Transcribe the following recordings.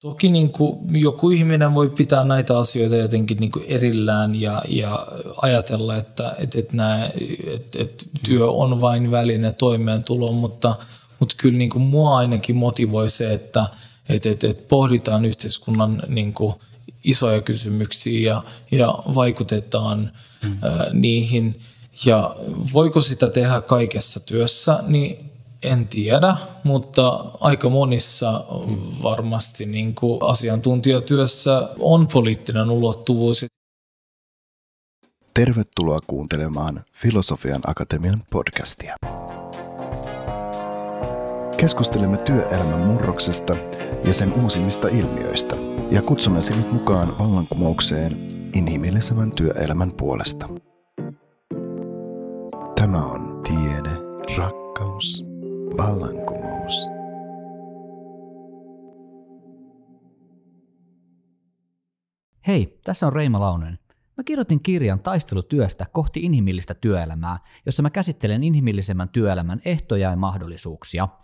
Toki niin kuin joku ihminen voi pitää näitä asioita jotenkin niin kuin erillään ja, ja ajatella, että, että, että, nämä, että, että työ on vain väline toimeentuloon, mutta, mutta kyllä niin kuin mua ainakin motivoi se, että, että, että, että pohditaan yhteiskunnan niin kuin isoja kysymyksiä ja, ja vaikutetaan hmm. ää, niihin. Ja voiko sitä tehdä kaikessa työssä, niin en tiedä, mutta aika monissa varmasti niin kuin asiantuntijatyössä on poliittinen ulottuvuus. Tervetuloa kuuntelemaan Filosofian Akatemian podcastia. Keskustelemme työelämän murroksesta ja sen uusimmista ilmiöistä ja kutsumme sinut mukaan vallankumoukseen inhimillisemmän työelämän puolesta. Tämä on tiede, rakkaus vallankumous. Hei, tässä on Reima Launen. Mä kirjoitin kirjan taistelutyöstä kohti inhimillistä työelämää, jossa mä käsittelen inhimillisemmän työelämän ehtoja ja mahdollisuuksia –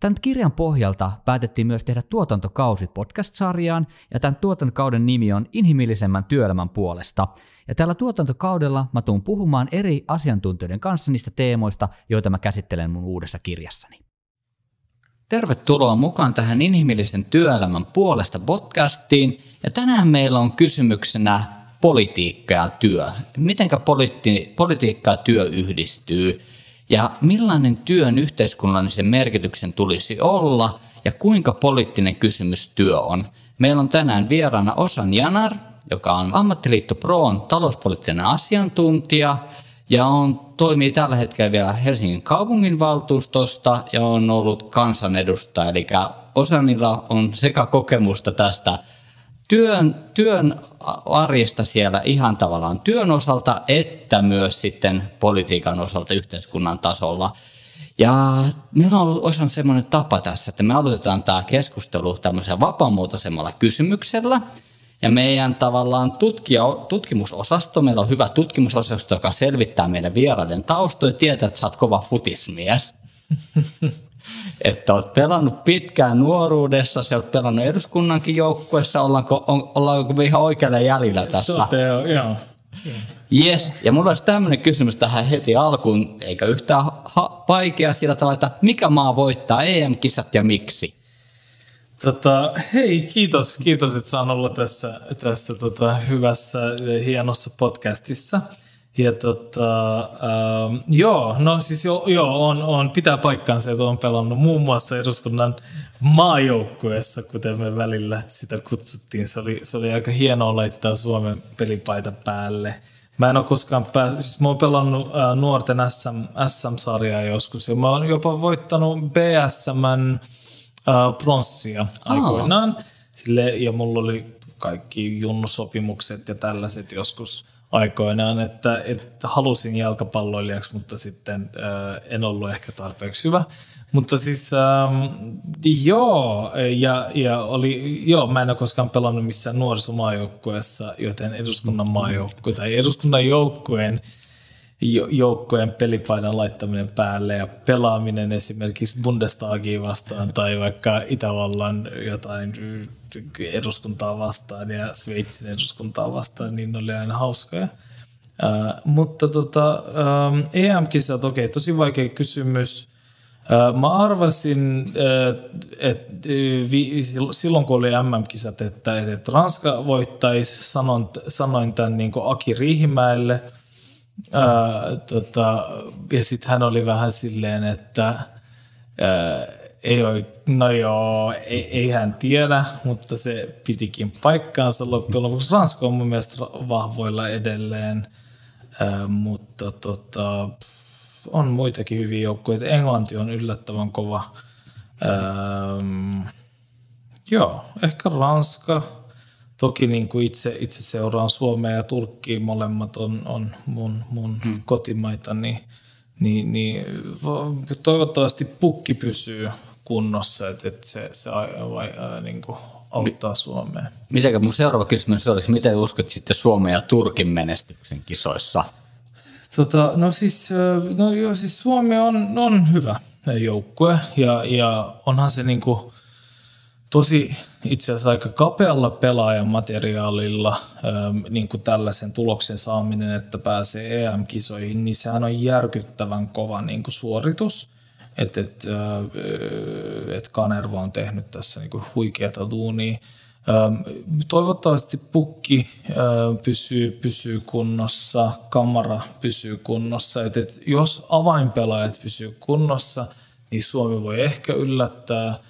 Tämän kirjan pohjalta päätettiin myös tehdä tuotantokausi podcast-sarjaan, ja tämän tuotantokauden nimi on Inhimillisemmän työelämän puolesta. Ja tällä tuotantokaudella mä tuun puhumaan eri asiantuntijoiden kanssa niistä teemoista, joita mä käsittelen mun uudessa kirjassani. Tervetuloa mukaan tähän Inhimillisen työelämän puolesta podcastiin. Ja tänään meillä on kysymyksenä politiikka ja työ. Mitenkä politi- politiikka ja työ yhdistyy? ja millainen työn yhteiskunnallisen merkityksen tulisi olla ja kuinka poliittinen kysymys työ on. Meillä on tänään vieraana Osan Janar, joka on Ammattiliitto Proon talouspoliittinen asiantuntija ja on, toimii tällä hetkellä vielä Helsingin kaupunginvaltuustosta ja on ollut kansanedustaja. Eli Osanilla on sekä kokemusta tästä työn, työn arjesta siellä ihan tavallaan työn osalta, että myös sitten politiikan osalta yhteiskunnan tasolla. Ja meillä on ollut osan semmoinen tapa tässä, että me aloitetaan tämä keskustelu tämmöisellä vapaamuotoisemmalla kysymyksellä. Ja meidän tavallaan tutkija, tutkimusosasto, meillä on hyvä tutkimusosasto, joka selvittää meidän vieraiden taustoja ja tietää, että sä oot kova futismies. että olet pelannut pitkään nuoruudessa, sä olet pelannut eduskunnankin joukkueessa, ollaanko, on, ollaanko me ihan oikealla jäljellä tässä? Tote, joo. Yes, ja mulla olisi tämmöinen kysymys tähän heti alkuun, eikä yhtään ha- vaikea sillä tavalla, että mikä maa voittaa EM-kisat ja miksi? Tota, hei, kiitos, kiitos, että saan olla tässä, tässä tota, hyvässä, hienossa podcastissa. Ja tota, ähm, joo, no siis jo, joo, on, on, pitää paikkaansa, että on pelannut muun muassa eduskunnan maajoukkueessa, kuten me välillä sitä kutsuttiin. Se oli, se oli aika hienoa laittaa Suomen pelipaita päälle. Mä en ole koskaan päässyt, siis mä oon pelannut äh, nuorten SM, SM-sarjaa joskus ja mä oon jopa voittanut BSMn äh, pronssia aikoinaan. Sille, ja mulla oli kaikki junnusopimukset ja tällaiset joskus – aikoinaan, että, että halusin jalkapalloilijaksi, mutta sitten äh, en ollut ehkä tarpeeksi hyvä. Mutta siis ähm, joo, ja, ja oli, joo, mä en ole koskaan pelannut missään nuorisomaajoukkueessa, joten eduskunnan maajoukkue tai eduskunnan joukkueen joukkojen pelipaidan laittaminen päälle ja pelaaminen esimerkiksi Bundestagia vastaan tai vaikka Itävallan jotain eduskuntaa vastaan ja Sveitsin eduskuntaa vastaan, niin ne oli aina hauskoja. Uh, mutta tota, um, EM-kisat, okei, okay, tosi vaikea kysymys. Uh, mä arvasin, että uh, silloin kun oli MM-kisat, että, että Ranska voittaisi, sanoin, sanoin tämän niin Aki Riihimäelle. Uh, tota, ja sitten hän oli vähän silleen, että uh, ei ole, no joo, ei, ei hän tiedä, mutta se pitikin paikkaansa loppujen lopuksi. Ranska on mun mielestä vahvoilla edelleen, äh, mutta tota, on muitakin hyviä joukkoja. Englanti on yllättävän kova. Ähm, joo, ehkä Ranska. Toki niin kuin itse, itse seuraan Suomea ja Turkkiin, molemmat on, on mun, mun hmm. kotimaita, niin, niin, niin toivottavasti pukki pysyy kunnossa, että, että se, se vai, ää, niin kuin auttaa Suomea. Mitenkä mun seuraava kysymys olisi, miten uskot sitten Suomen ja Turkin menestyksen kisoissa? Tota, no siis, no joo, siis Suomi on, on hyvä joukkue ja, ja onhan se niin kuin, tosi itse asiassa aika kapealla pelaajamateriaalilla niin kuin tällaisen tuloksen saaminen, että pääsee EM-kisoihin, niin sehän on järkyttävän kova niin kuin suoritus. Että et, et Kanerva on tehnyt tässä niin kuin huikeata duunia. Toivottavasti pukki pysyy, pysyy kunnossa, kamera pysyy kunnossa. Et, et jos avainpelaajat pysyy kunnossa, niin Suomi voi ehkä yllättää –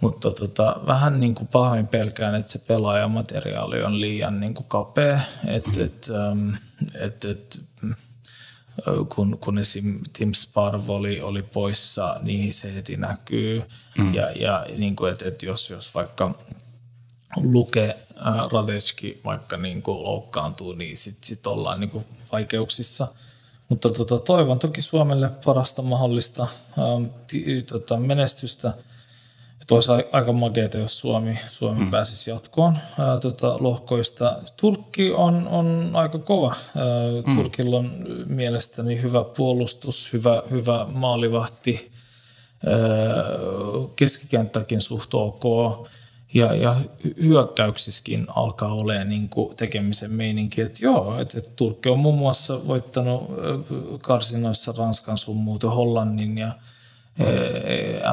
mutta tota, vähän niin kuin pahoin pelkään, että se pelaajamateriaali on liian niin kuin kapea. Et, et, ähm, et, et, kun, kun esim. Tim Sparv oli, oli poissa, niin se heti näkyy. Mm. Ja, ja niin kuin, että, että jos, jos vaikka Luke äh, Radetski vaikka niin kuin loukkaantuu, niin sitten sit ollaan niin kuin vaikeuksissa. Mutta tota, toivon toki Suomelle parasta mahdollista ähm, t- tota, menestystä – että olisi aika makeata, jos Suomi, Suomi mm. pääsisi jatkoon ää, tota, lohkoista. Turkki on, on aika kova. Ää, mm. Turkilla on mielestäni hyvä puolustus, hyvä, hyvä maalivahti, ää, keskikenttäkin suht ok. Ja, ja hyökkäyksissäkin alkaa olemaan niin kuin tekemisen meininki, että joo, että, että Turkki on muun muassa voittanut karsinoissa Ranskan sun muuten Hollannin ja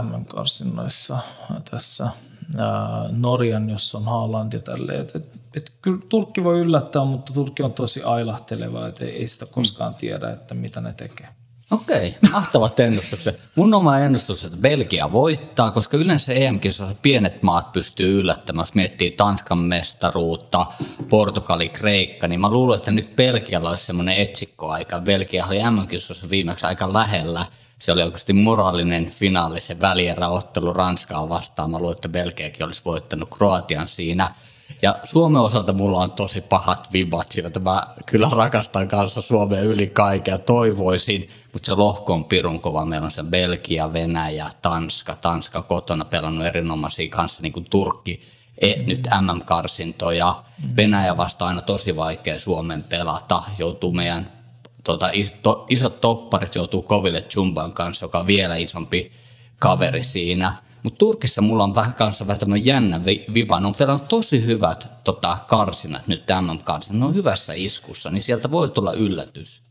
MM-karsinnoissa tässä Norjan, jossa on Haaland ja tälleen. Et, et, et, kyllä Turkki voi yllättää, mutta Turkki on tosi ailahteleva, että ei, ei sitä koskaan tiedä, että mitä ne tekee. Okei, mahtavat ennustukset. Mun oma ennustus, että Belgia voittaa, koska yleensä em pienet maat pystyy yllättämään. Jos miettii Tanskan mestaruutta, Portugali, Kreikka, niin mä luulen, että nyt Belgialla olisi semmoinen etsikkoaika. Belgia oli mm viimeksi aika lähellä – se oli oikeasti moraalinen finaali, se välieräottelu Ranskaa vastaan. Mä luulen, että Belgiakin olisi voittanut Kroatian siinä. Ja Suomen osalta mulla on tosi pahat vibat siinä, että mä kyllä rakastan kanssa Suomea yli kaiken ja toivoisin, mutta se lohko on pirun kova. Meillä on se Belgia, Venäjä, Tanska. Tanska kotona pelannut erinomaisia kanssa, niin kuin Turkki, e, nyt MM-karsintoja. Venäjä vasta aina tosi vaikea Suomen pelata, joutuu meidän tota, to, isot topparit joutuu koville Jumban kanssa, joka on vielä isompi kaveri siinä. Mutta Turkissa mulla on vähän kanssa vähän tämmöinen jännä viva. Ne on pelannut tosi hyvät tota, karsinat nyt tämän karsinat. Ne on hyvässä iskussa, niin sieltä voi tulla yllätys.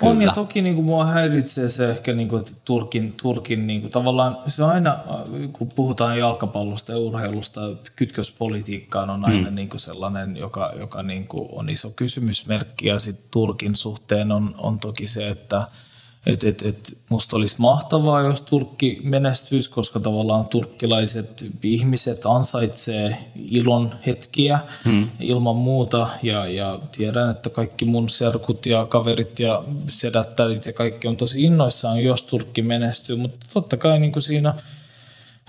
Kyllä. On ja toki niin kuin mua häiritsee se ehkä, niin kuin, että Turkin, Turkin niin kuin, tavallaan se on aina, kun puhutaan jalkapallosta ja urheilusta, kytköspolitiikkaan on aina mm. niin kuin sellainen, joka, joka niin kuin on iso kysymysmerkki ja sitten Turkin suhteen on, on toki se, että – et, et, et musta olisi mahtavaa, jos Turkki menestyisi, koska tavallaan turkkilaiset ihmiset ansaitsee ilon hetkiä hmm. ilman muuta. Ja, ja tiedän, että kaikki mun serkut ja kaverit ja sedättärit ja kaikki on tosi innoissaan, jos Turkki menestyy. Mutta totta kai niin kuin siinä,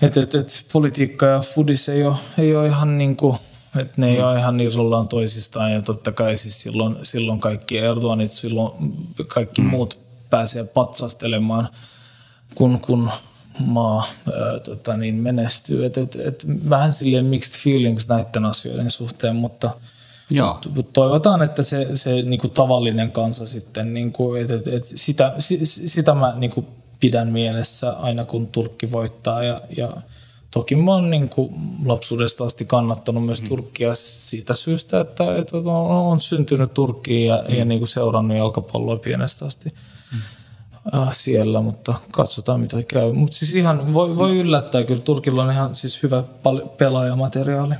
että et, et politiikka ja foodis ei ole, ei ole ihan niin kuin että ne ei mm. ole ihan irrallaan toisistaan ja totta kai siis silloin, silloin kaikki Erdoganit, silloin kaikki mm. muut pääsee patsastelemaan, kun, kun maa ää, tota niin, menestyy. Et, et, et, vähän silleen mixed feelings näiden asioiden suhteen, mutta Joo. toivotaan, että se, se niinku tavallinen kansa sitten, niinku, et, et, et sitä, sitä mä niinku pidän mielessä aina kun Turkki voittaa ja, ja Toki mä oon niin kuin lapsuudesta asti kannattanut myös mm. Turkkia siitä syystä, että, että on syntynyt Turkkiin ja, mm. ja niin kuin seurannut jalkapalloa pienestä asti siellä, mutta katsotaan mitä käy. Mutta siis ihan voi, voi yllättää, kyllä Turkilla on ihan siis hyvä pelaajamateriaali.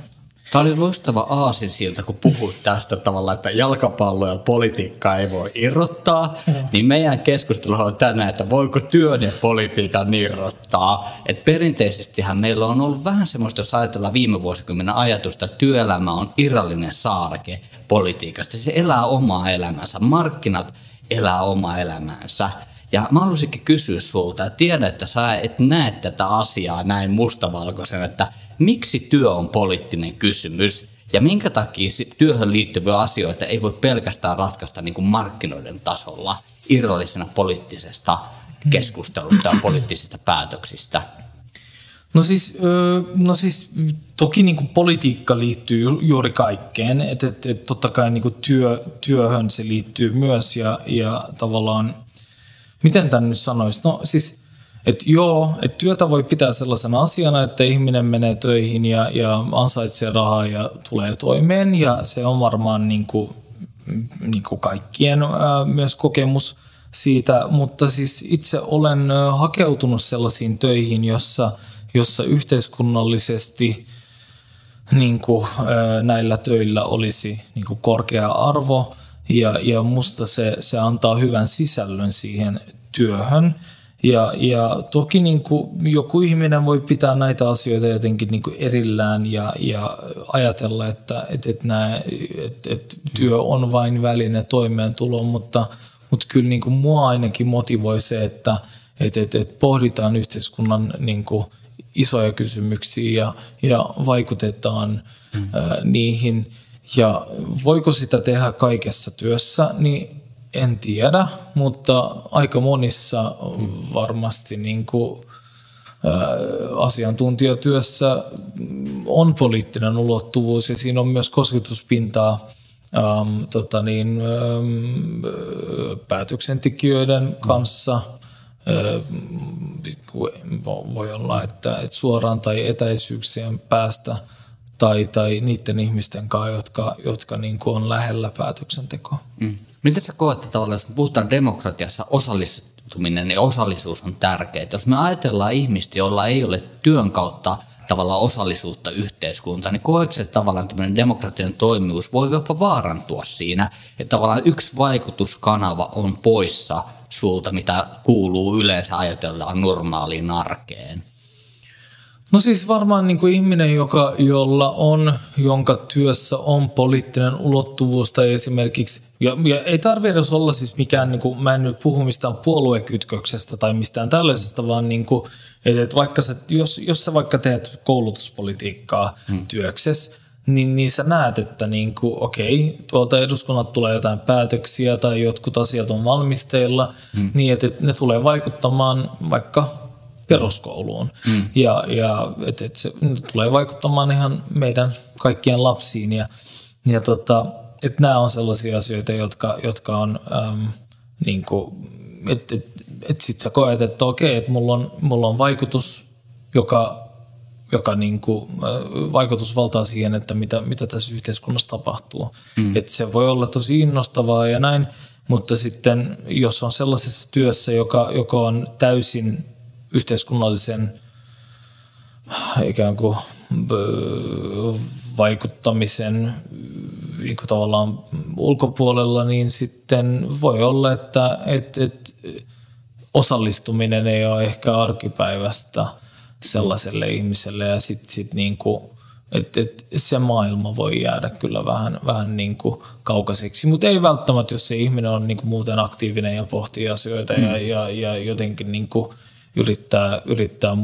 Tämä oli loistava aasin siltä, kun puhut tästä tavalla, että jalkapallo ja politiikka ei voi irrottaa, niin meidän keskustelu on tänään, että voiko työn ja politiikan irrottaa. Et perinteisestihän meillä on ollut vähän semmoista, jos ajatellaan viime vuosikymmenen ajatusta, että työelämä on irrallinen saareke politiikasta. Se elää omaa elämänsä, markkinat elää omaa elämäänsä. Ja mä haluaisinkin kysyä sulta, että tiedän, että sä et näe tätä asiaa näin mustavalkoisen, että miksi työ on poliittinen kysymys ja minkä takia työhön liittyviä asioita ei voi pelkästään ratkaista niin kuin markkinoiden tasolla irrallisena poliittisesta keskustelusta ja poliittisista päätöksistä. No siis, no siis toki niin kuin politiikka liittyy juuri kaikkeen, että et, et totta kai niin kuin työ, työhön se liittyy myös ja, ja tavallaan, miten tämän nyt sanoisi, no siis et joo, että työtä voi pitää sellaisena asiana, että ihminen menee töihin ja, ja ansaitsee rahaa ja tulee toimeen. Ja se on varmaan niin kuin, niin kuin kaikkien ää, myös kokemus siitä, mutta siis itse olen hakeutunut sellaisiin töihin, jossa, jossa yhteiskunnallisesti niin kuin, näillä töillä olisi niin kuin korkea arvo ja, ja musta se, se antaa hyvän sisällön siihen työhön – ja, ja toki niin kuin joku ihminen voi pitää näitä asioita jotenkin niin kuin erillään ja, ja ajatella, että, että, että, nämä, että, että työ on vain väline toimeentuloon, mutta, mutta kyllä niin kuin mua ainakin motivoi se, että, että, että, että pohditaan yhteiskunnan niin kuin isoja kysymyksiä ja, ja vaikutetaan mm. ää, niihin. Ja voiko sitä tehdä kaikessa työssä, niin en tiedä, mutta aika monissa varmasti niin kuin, asiantuntijatyössä on poliittinen ulottuvuus ja siinä on myös kosketuspintaa ähm, tota niin, ähm, päätöksentekijöiden kanssa. Äh, voi olla, että, että suoraan tai etäisyyksien päästä tai, tai niiden ihmisten kanssa, jotka, jotka niin kuin on lähellä päätöksentekoa. Mm. Miten sä koet, että tavallaan, jos puhutaan demokratiassa, osallistuminen ja osallisuus on tärkeää. Jos me ajatellaan ihmistä, joilla ei ole työn kautta tavallaan osallisuutta yhteiskuntaan, niin koetko että tavallaan tämmöinen demokratian toimivuus voi jopa vaarantua siinä, että tavallaan yksi vaikutuskanava on poissa sulta, mitä kuuluu yleensä ajatellaan normaaliin arkeen? No siis varmaan niin kuin ihminen, joka, jolla on, jonka työssä on poliittinen ulottuvuus tai esimerkiksi, ja, ja ei tarvitse edes olla siis mikään, niin kuin, mä en nyt puhu mistään puoluekytköksestä tai mistään tällaisesta, vaan niin kuin, että vaikka sä, jos, jos sä vaikka teet koulutuspolitiikkaa hmm. työksessä, niin, niin sä näet, että niin kuin, okei, tuolta eduskunnat tulee jotain päätöksiä tai jotkut asiat on valmisteilla, hmm. niin että ne tulee vaikuttamaan vaikka peruskouluun. Mm. Ja, ja et, et se tulee vaikuttamaan ihan meidän kaikkien lapsiin. Ja, ja tota, et nämä on sellaisia asioita, jotka, jotka on äm, niin kuin, että et, et sit sä koet, että okei, että mulla on, mulla on vaikutus, joka, joka niin kuin, vaikutusvaltaa siihen, että mitä, mitä tässä yhteiskunnassa tapahtuu. Mm. Että se voi olla tosi innostavaa ja näin, mutta sitten jos on sellaisessa työssä, joka, joka on täysin yhteiskunnallisen ikään kuin vaikuttamisen niin kuin tavallaan ulkopuolella, niin sitten voi olla, että et, et, osallistuminen ei ole ehkä arkipäivästä sellaiselle ihmiselle ja sitten sit niin kuin, et, et se maailma voi jäädä kyllä vähän, vähän niin kuin kaukaiseksi, mutta ei välttämättä, jos se ihminen on niin kuin muuten aktiivinen ja pohtii asioita mm. ja, ja, ja jotenkin niin kuin yrittää, yrittää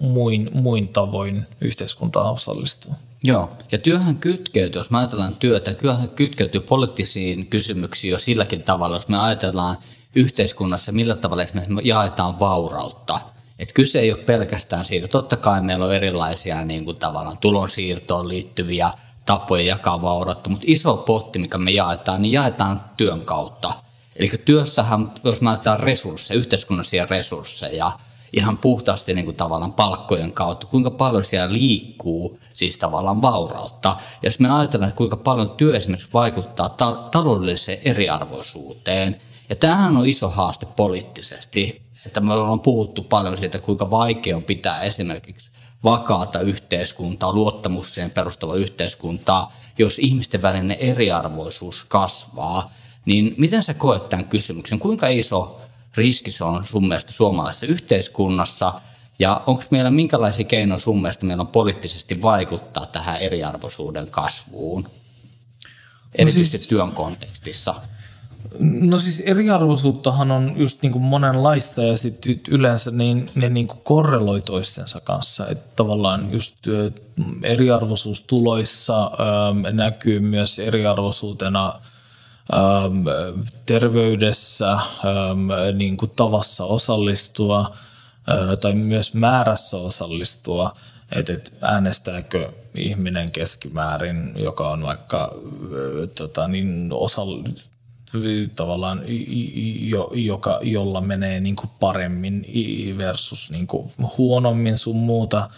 muin, muin tavoin yhteiskuntaan osallistua. Joo, ja työhän kytkeytyy, jos me ajatellaan työtä, työhän kytkeytyy poliittisiin kysymyksiin jo silläkin tavalla, jos me ajatellaan yhteiskunnassa, millä tavalla esimerkiksi me jaetaan vaurautta. Et kyse ei ole pelkästään siitä, totta kai meillä on erilaisia niin kuin tavallaan tulonsiirtoon liittyviä tapoja jakaa vaurautta, mutta iso potti, mikä me jaetaan, niin jaetaan työn kautta – Eli työssähän, jos mä ajatellaan resursseja, yhteiskunnallisia resursseja, ihan puhtaasti niin kuin tavallaan palkkojen kautta, kuinka paljon siellä liikkuu siis tavallaan vaurautta. Ja jos me ajatellaan, kuinka paljon työ esimerkiksi vaikuttaa ta- taloudelliseen eriarvoisuuteen, ja tämähän on iso haaste poliittisesti, että me ollaan puhuttu paljon siitä, kuinka vaikea on pitää esimerkiksi vakaata yhteiskuntaa, luottamukseen perustava yhteiskuntaa, jos ihmisten välinen eriarvoisuus kasvaa. Niin miten sä koet tämän kysymyksen? Kuinka iso riski se on sun mielestä suomalaisessa yhteiskunnassa? Ja onko meillä minkälaisia keinoja sun mielestä meillä on poliittisesti vaikuttaa tähän eriarvoisuuden kasvuun? Erityisesti no siis, työn kontekstissa. No siis eriarvoisuuttahan on just niin kuin monenlaista ja sitten yleensä niin, ne niin kuin korreloi toistensa kanssa. Että tavallaan just eriarvoisuus tuloissa näkyy myös eriarvoisuutena – Ähm, terveydessä, ähm, niin kuin tavassa osallistua äh, tai myös määrässä osallistua, että et äänestääkö ihminen keskimäärin, joka on vaikka äh, tota, niin osall- tavallaan, jo, joka, jolla menee niin kuin paremmin versus niin kuin huonommin sun muuta.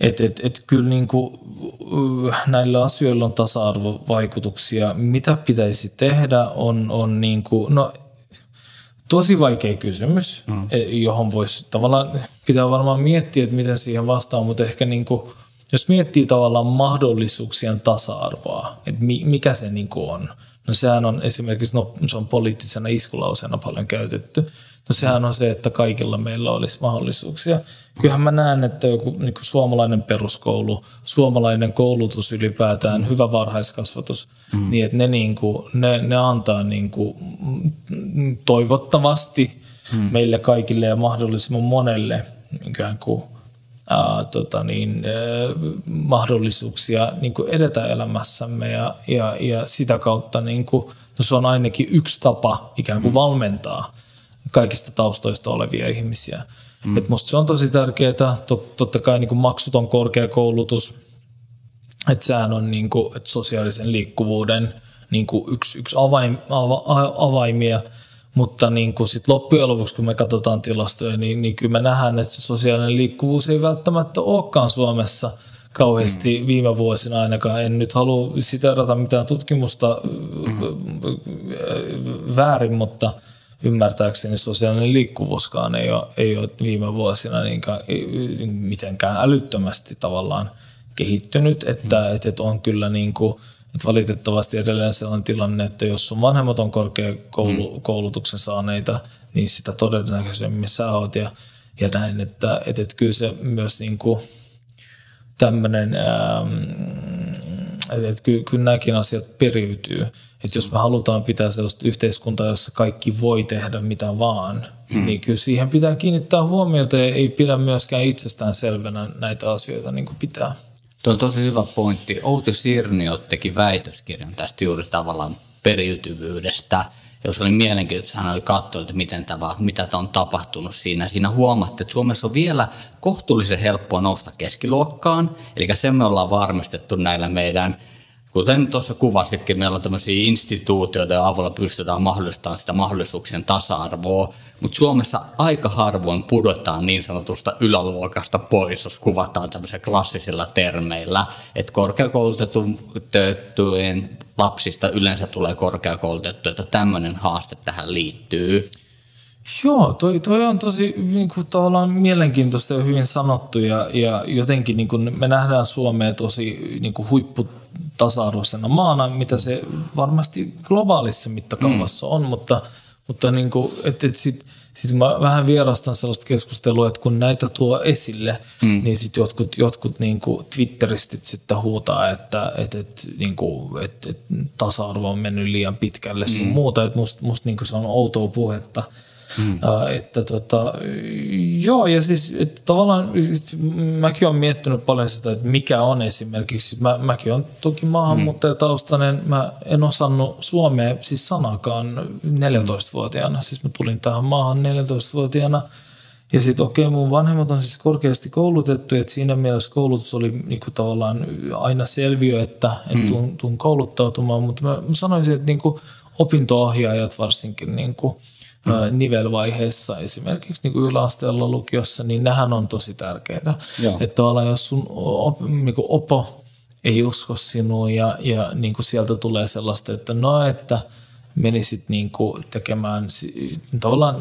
Et, et, et kyllä niin kuin, näillä asioilla on tasa-arvovaikutuksia. Mitä pitäisi tehdä on, on niin kuin, no, tosi vaikea kysymys, mm. E, johon voisi tavallaan, pitää varmaan miettiä, että miten siihen vastaan, mutta ehkä niin kuin, jos miettii tavallaan mahdollisuuksien tasa-arvoa, että mikä se niin kuin on – No sehän on esimerkiksi, no se on poliittisena iskulauseena paljon käytetty. No sehän on se, että kaikilla meillä olisi mahdollisuuksia. Kyllähän mä näen, että joku niin kuin suomalainen peruskoulu, suomalainen koulutus ylipäätään, mm. hyvä varhaiskasvatus, mm. niin että ne, niin kuin, ne, ne antaa niin kuin, toivottavasti mm. meille kaikille ja mahdollisimman monelle ikään kuin – ää, tota niin, ää, mahdollisuuksia niin kuin edetä elämässämme ja, ja, ja sitä kautta niin kuin, no se on ainakin yksi tapa ikään kuin valmentaa kaikista taustoista olevia ihmisiä. Mm. Et musta se on tosi tärkeää, totta kai niin kuin maksuton korkeakoulutus, että sehän on niin kuin, että sosiaalisen liikkuvuuden niin kuin yksi, yksi avaim, ava, avaimia – mutta niin kuin sit loppujen lopuksi, kun me katsotaan tilastoja, niin, niin kyllä me nähdään, että se sosiaalinen liikkuvuus ei välttämättä olekaan Suomessa kauheasti mm. viime vuosina ainakaan. En nyt halua siterata mitään tutkimusta mm. väärin, mutta ymmärtääkseni sosiaalinen liikkuvuuskaan ei ole, ei ole viime vuosina niinkään, mitenkään älyttömästi tavallaan kehittynyt, että, mm. että on kyllä niin kuin – et valitettavasti edelleen sellainen tilanne, että jos sun vanhemmat on korkeakoulutuksen mm. saaneita, niin sitä todennäköisemmin sä oot ja, ja näin, että, että, että kyllä se myös niin kuin tämmöinen, että, että kyllä, kyllä nämäkin asiat periytyy. Että jos me halutaan pitää sellaista yhteiskuntaa, jossa kaikki voi tehdä mitä vaan, hmm. niin kyllä siihen pitää kiinnittää huomiota ja ei pidä myöskään itsestään selvänä näitä asioita niin kuin pitää. Tuo on tosi hyvä pointti. Outi Sirnio teki väitöskirjan tästä juuri tavallaan periytyvyydestä. Ja se oli mielenkiintoista, hän oli katsonut, että miten tämä, mitä tämä on tapahtunut siinä. Siinä huomatte, että Suomessa on vielä kohtuullisen helppoa nousta keskiluokkaan. Eli sen me ollaan varmistettu näillä meidän Kuten tuossa kuvasitkin, meillä on tämmöisiä instituutioita, joiden avulla pystytään mahdollistamaan sitä mahdollisuuksien tasa-arvoa, mutta Suomessa aika harvoin pudotaan niin sanotusta yläluokasta pois, jos kuvataan tämmöisillä klassisilla termeillä, että korkeakoulutettujen lapsista yleensä tulee korkeakoulutettu, että tämmöinen haaste tähän liittyy. Joo, toi, toi on tosi niin kuin, tavallaan mielenkiintoista ja hyvin sanottu ja, ja jotenkin niin kuin, me nähdään Suomea tosi niin kuin, huipputasa-arvoisena maana, mitä se varmasti globaalissa mittakaavassa mm. on, mutta, mutta niin kuin, et, et sit, sit mä vähän vierastan sellaista keskustelua, että kun näitä tuo esille, mm. niin sitten jotkut, jotkut niin kuin Twitteristit sitten huutaa, että et, et, niin kuin, et, et tasa-arvo on mennyt liian pitkälle sun mm. muuta, että musta must, niin se on outoa puhetta – Mm. Uh, että tota, joo, ja siis että tavallaan siis mäkin olen miettinyt paljon sitä, että mikä on esimerkiksi, mä, mäkin olen toki maahanmuuttajataustainen, mä en osannut suomea siis sanakaan 14-vuotiaana, siis mä tulin tähän maahan 14-vuotiaana, ja sitten okei, okay, mun vanhemmat on siis korkeasti koulutettu, että siinä mielessä koulutus oli niinku tavallaan aina selviö, että et tuun, mm. tuun kouluttautumaan, mutta mä sanoisin, että niinku opinto-ohjaajat varsinkin niinku, mm. nivelvaiheessa esimerkiksi niin kuin yläasteella lukiossa, niin nehän on tosi tärkeitä. Joo. Että tavallaan jos sun op, niin kuin opo ei usko sinuun ja, ja niin kuin sieltä tulee sellaista, että no, että menisit niin kuin tekemään, tavallaan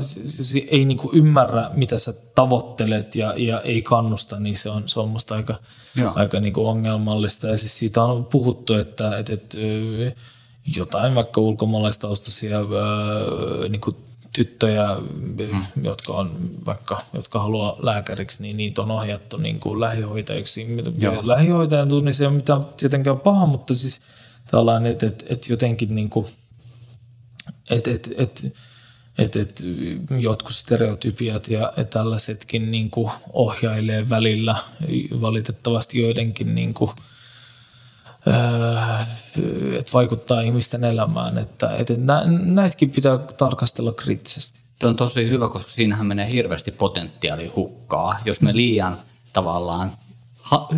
ei niin kuin ymmärrä, mitä sä tavoittelet ja, ja ei kannusta, niin se on, se on musta aika, aika niin kuin ongelmallista. Ja siis siitä on puhuttu, että, että, että jotain vaikka ulkomaalaistaustaisia niin kuin tyttöjä, mm. jotka on vaikka, jotka haluaa lääkäriksi, niin niitä on ohjattu niin kuin lähihoitajiksi. Lähihoitajan tunni se ei ole mitään tietenkään paha, mutta siis tällainen, että et, et jotenkin niin kuin, että et, et, et, et, jotkut stereotypiat ja tällaisetkin niin kuin ohjailee välillä valitettavasti joidenkin niin kuin, että vaikuttaa ihmisten elämään. Että, että näitäkin pitää tarkastella kriittisesti. Tuo on tosi hyvä, koska siinähän menee hirveästi potentiaali hukkaa. Jos me liian tavallaan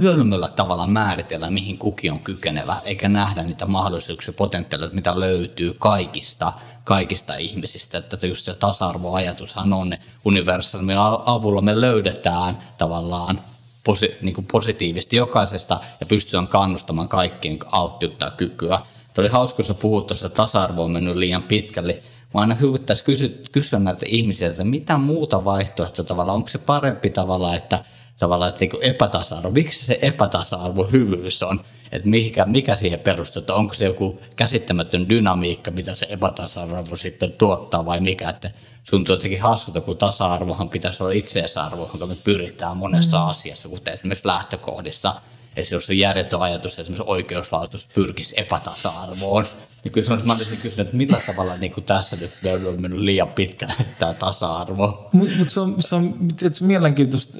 hölmöllä tavalla määritellä, mihin kuki on kykenevä, eikä nähdä niitä mahdollisuuksia, potentiaalia, mitä löytyy kaikista, kaikista ihmisistä. Että just se tasa-arvoajatushan on universaalimin avulla me löydetään tavallaan posi, niin kuin positiivisesti jokaisesta ja pystytään kannustamaan kaikkien alttiutta ja kykyä. Tuo oli hauska, kun sä puhut tuossa, että tasa-arvo on mennyt liian pitkälle. Mä aina hyvittäisi kysyä, kysyä näiltä ihmisiltä, että mitä muuta vaihtoehtoa tavalla, onko se parempi tavalla, että tavallaan että niin epätasa-arvo, miksi se epätasa-arvo hyvyys on, että mikä, mikä siihen perustuu, että onko se joku käsittämätön dynamiikka, mitä se epätasa-arvo sitten tuottaa vai mikä, että tuntuu jotenkin hassulta, kun tasa-arvohan pitäisi olla itseisarvo, jonka me pyritään monessa mm. asiassa, kuten esimerkiksi lähtökohdissa. Esimerkiksi järjetön ajatus, että esimerkiksi oikeuslautus pyrkisi epätasa-arvoon, niin kyllä mä olisin kysynyt, että millä tavalla niin kuin tässä nyt on mennyt liian pitkälle tämä tasa-arvo. Mutta mut se on, se on tietysti mielenkiintoista.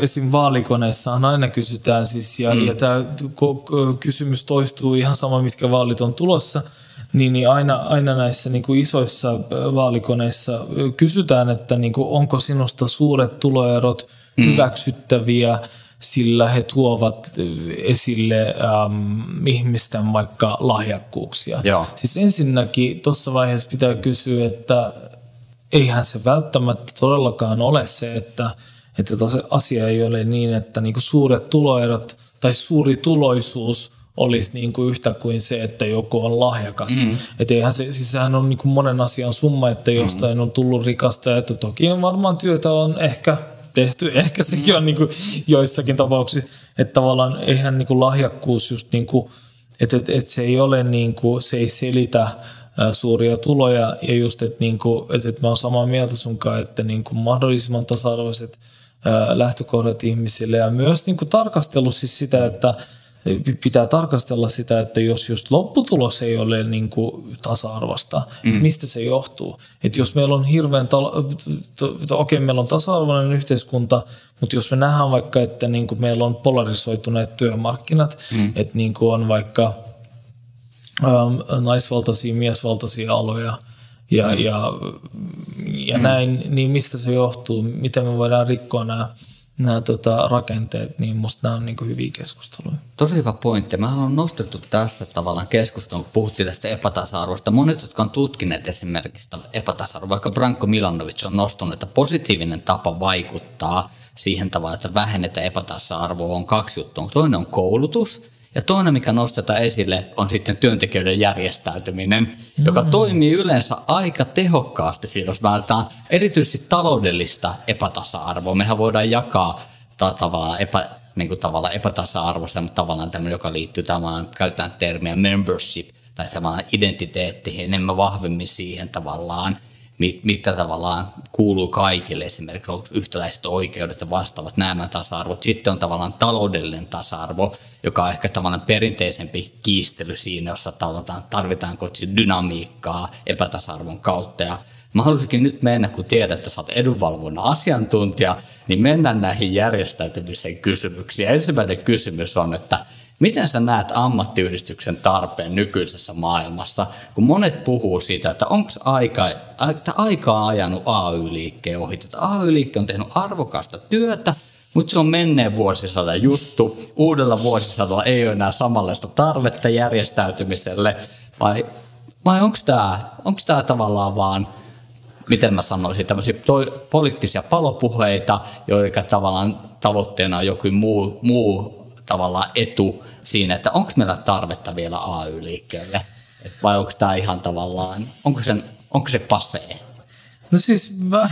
Esim. vaalikoneissahan aina kysytään siis, ja, mm. ja tämä kysymys toistuu ihan sama, mitkä vaalit on tulossa, niin, niin aina, aina näissä niin kuin isoissa vaalikoneissa kysytään, että niin kuin, onko sinusta suuret tuloerot mm. hyväksyttäviä – sillä he tuovat esille ähm, ihmisten vaikka lahjakkuuksia. Joo. Siis ensinnäkin tuossa vaiheessa pitää kysyä, että eihän se välttämättä todellakaan ole se, että, että asia ei ole niin, että niinku suuret tuloerot tai suuri tuloisuus olisi niin kuin yhtä kuin se, että joku on lahjakas. Mm. Että eihän se, siis sehän on niin kuin monen asian summa, että jostain mm. on tullut rikasta, että toki varmaan työtä on ehkä tehty. Ehkä sekin on niin kuin joissakin tapauksissa, että tavallaan eihän niin kuin lahjakkuus just niin kuin, että, että, että se ei ole niin kuin, se ei selitä suuria tuloja ja just, että, niin kuin, että, että mä oon samaa mieltä sunkaan, että niin kuin mahdollisimman tasa-arvoiset lähtökohdat ihmisille ja myös niin kuin tarkastelu siis sitä, että pitää tarkastella sitä, että jos just lopputulos ei ole niin kuin tasa-arvosta, mm. mistä se johtuu? Että jos meillä on hirveän, okei okay, meillä on tasa-arvoinen yhteiskunta, mutta jos me nähdään vaikka, että niin kuin meillä on polarisoituneet työmarkkinat, mm. että niin kuin on vaikka ähm, naisvaltaisia, miesvaltaisia aloja, ja, mm. ja, ja mm. näin, niin mistä se johtuu? Miten me voidaan rikkoa nämä nämä tota, rakenteet, niin musta nämä on niin hyviä keskusteluja. Tosi hyvä pointti. Mä on nostettu tässä tavallaan keskustelun, kun puhuttiin tästä epätasa-arvosta. Monet, jotka on tutkineet esimerkiksi epätasa-arvoa, vaikka Branko Milanovic on nostanut, että positiivinen tapa vaikuttaa siihen tavalla, että vähennetään epätasa-arvoa on kaksi juttua. Toinen on koulutus ja toinen, mikä nostetaan esille, on sitten työntekijöiden järjestäytyminen, mm. joka toimii yleensä aika tehokkaasti siinä, jos vältetään erityisesti taloudellista epätasa-arvoa. Mehän voidaan jakaa ta- tavallaan, epä, niin kuin tavallaan epätasa-arvoista, mutta tavallaan tämmöinen, joka liittyy tavallaan, käytetään termiä membership, tai tavallaan identiteettiin enemmän vahvemmin siihen tavallaan, mitä tavallaan kuuluu kaikille, esimerkiksi yhtäläiset oikeudet ja vastaavat nämä tasa-arvot. Sitten on tavallaan taloudellinen tasa-arvo, joka on ehkä tavallaan perinteisempi kiistely siinä, jossa tarvitaan dynamiikkaa epätasa-arvon kautta. Ja mä haluaisinkin nyt mennä, kun tiedät, että sä oot edunvalvonnan asiantuntija, niin mennään näihin järjestäytymisen kysymyksiin. Ensimmäinen kysymys on, että Miten sä näet ammattiyhdistyksen tarpeen nykyisessä maailmassa, kun monet puhuu siitä, että onko aika, aikaa ajanut AY-liikkeen ohi. Että AY-liike on tehnyt arvokasta työtä, mutta se on menneen vuosisadan juttu. Uudella vuosisadalla ei ole enää samanlaista tarvetta järjestäytymiselle. Vai, vai onko tämä onks tää tavallaan vaan, miten mä sanoisin, tämmöisiä poliittisia palopuheita, joiden tavallaan tavoitteena on joku muu, muu tavallaan etu siinä, että onko meillä tarvetta vielä AY-liikkeelle? vai onko tämä ihan tavallaan, onko, sen, onko se pasee? No siis mä,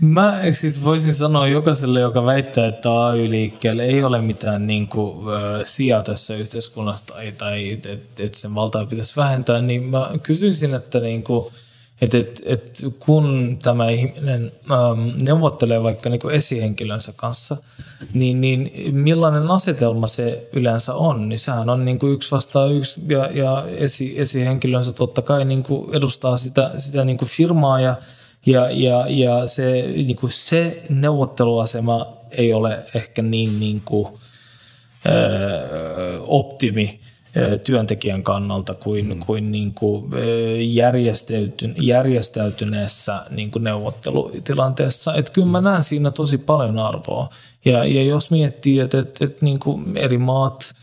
Mä siis voisin sanoa jokaiselle, joka väittää, että AY-liikkeelle ei ole mitään niin kuin, sijaa tässä yhteiskunnassa tai, tai että et, et sen valtaa pitäisi vähentää, niin mä kysyisin, että niin kuin, et, et, et kun tämä ihminen ähm, neuvottelee vaikka niin kuin esihenkilönsä kanssa, niin, niin millainen asetelma se yleensä on, niin sehän on niin kuin yksi vastaan yksi ja, ja esi, esihenkilönsä totta kai niin kuin edustaa sitä, sitä niin kuin firmaa ja ja, ja, ja se, niin kuin se neuvotteluasema ei ole ehkä niin, niin kuin, ö, optimi. Työntekijän kannalta kuin, mm. kuin, niin kuin järjestäyty, järjestäytyneessä niin kuin neuvottelutilanteessa. Että kyllä mä näen siinä tosi paljon arvoa. Ja, ja jos miettii, että, että, että niin kuin eri maat,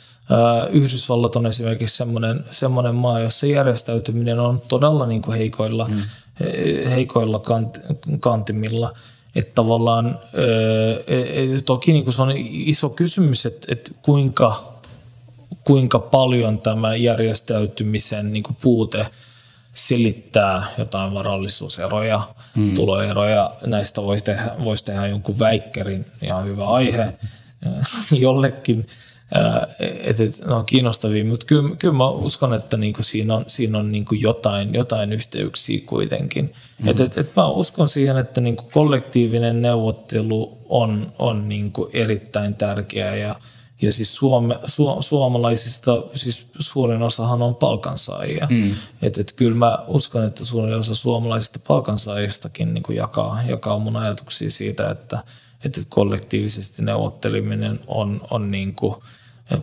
Yhdysvallat on esimerkiksi semmoinen, semmoinen maa, jossa järjestäytyminen on todella niin kuin heikoilla, mm. heikoilla kant, kantimilla. Että tavallaan toki niin kuin se on iso kysymys, että, että kuinka kuinka paljon tämä järjestäytymisen niin kuin puute selittää jotain varallisuuseroja, hmm. tuloeroja. Näistä voisi tehdä, voisi tehdä jonkun väikkärin, ihan hyvä aihe jollekin, että et, ne on kiinnostavia, mutta kyllä, kyllä mä uskon, että niinku siinä on, siinä on niinku jotain, jotain yhteyksiä kuitenkin. Hmm. Et, et, et mä uskon siihen, että niinku kollektiivinen neuvottelu on, on niinku erittäin tärkeää ja ja siis Suome, su, suomalaisista siis suurin osahan on palkansaajia. Mm. Että et kyllä mä uskon, että suurin osa suomalaisista palkansaajistakin niin jakaa, jakaa mun ajatuksia siitä, että, että kollektiivisesti neuvotteleminen on, on niin kuin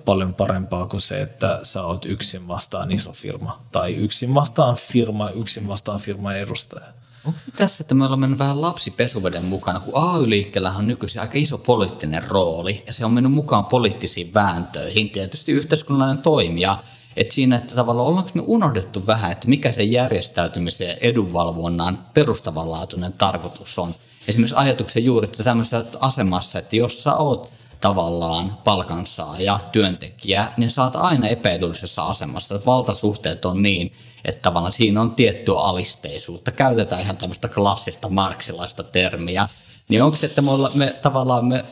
paljon parempaa kuin se, että sä oot yksin vastaan iso firma tai yksin vastaan firma, yksin vastaan firman edustaja. Onko tässä, että me ollaan mennyt vähän lapsipesuveden mukana, kun AY-liikkeellä on nykyisin aika iso poliittinen rooli, ja se on mennyt mukaan poliittisiin vääntöihin, tietysti yhteiskunnallinen toimija, että siinä, että tavallaan ollaanko me unohdettu vähän, että mikä se järjestäytymisen ja edunvalvonnan perustavanlaatuinen tarkoitus on. Esimerkiksi ajatuksen juuri, että tämmöisessä asemassa, että jos sä oot tavallaan palkansaaja, työntekijä, niin oot aina epäedullisessa asemassa. Että valtasuhteet on niin, että tavallaan siinä on tiettyä alisteisuutta. Käytetään ihan tämmöistä klassista marksilaista termiä. Niin onko se, että me, olla, me tavallaan me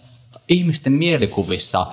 ihmisten mielikuvissa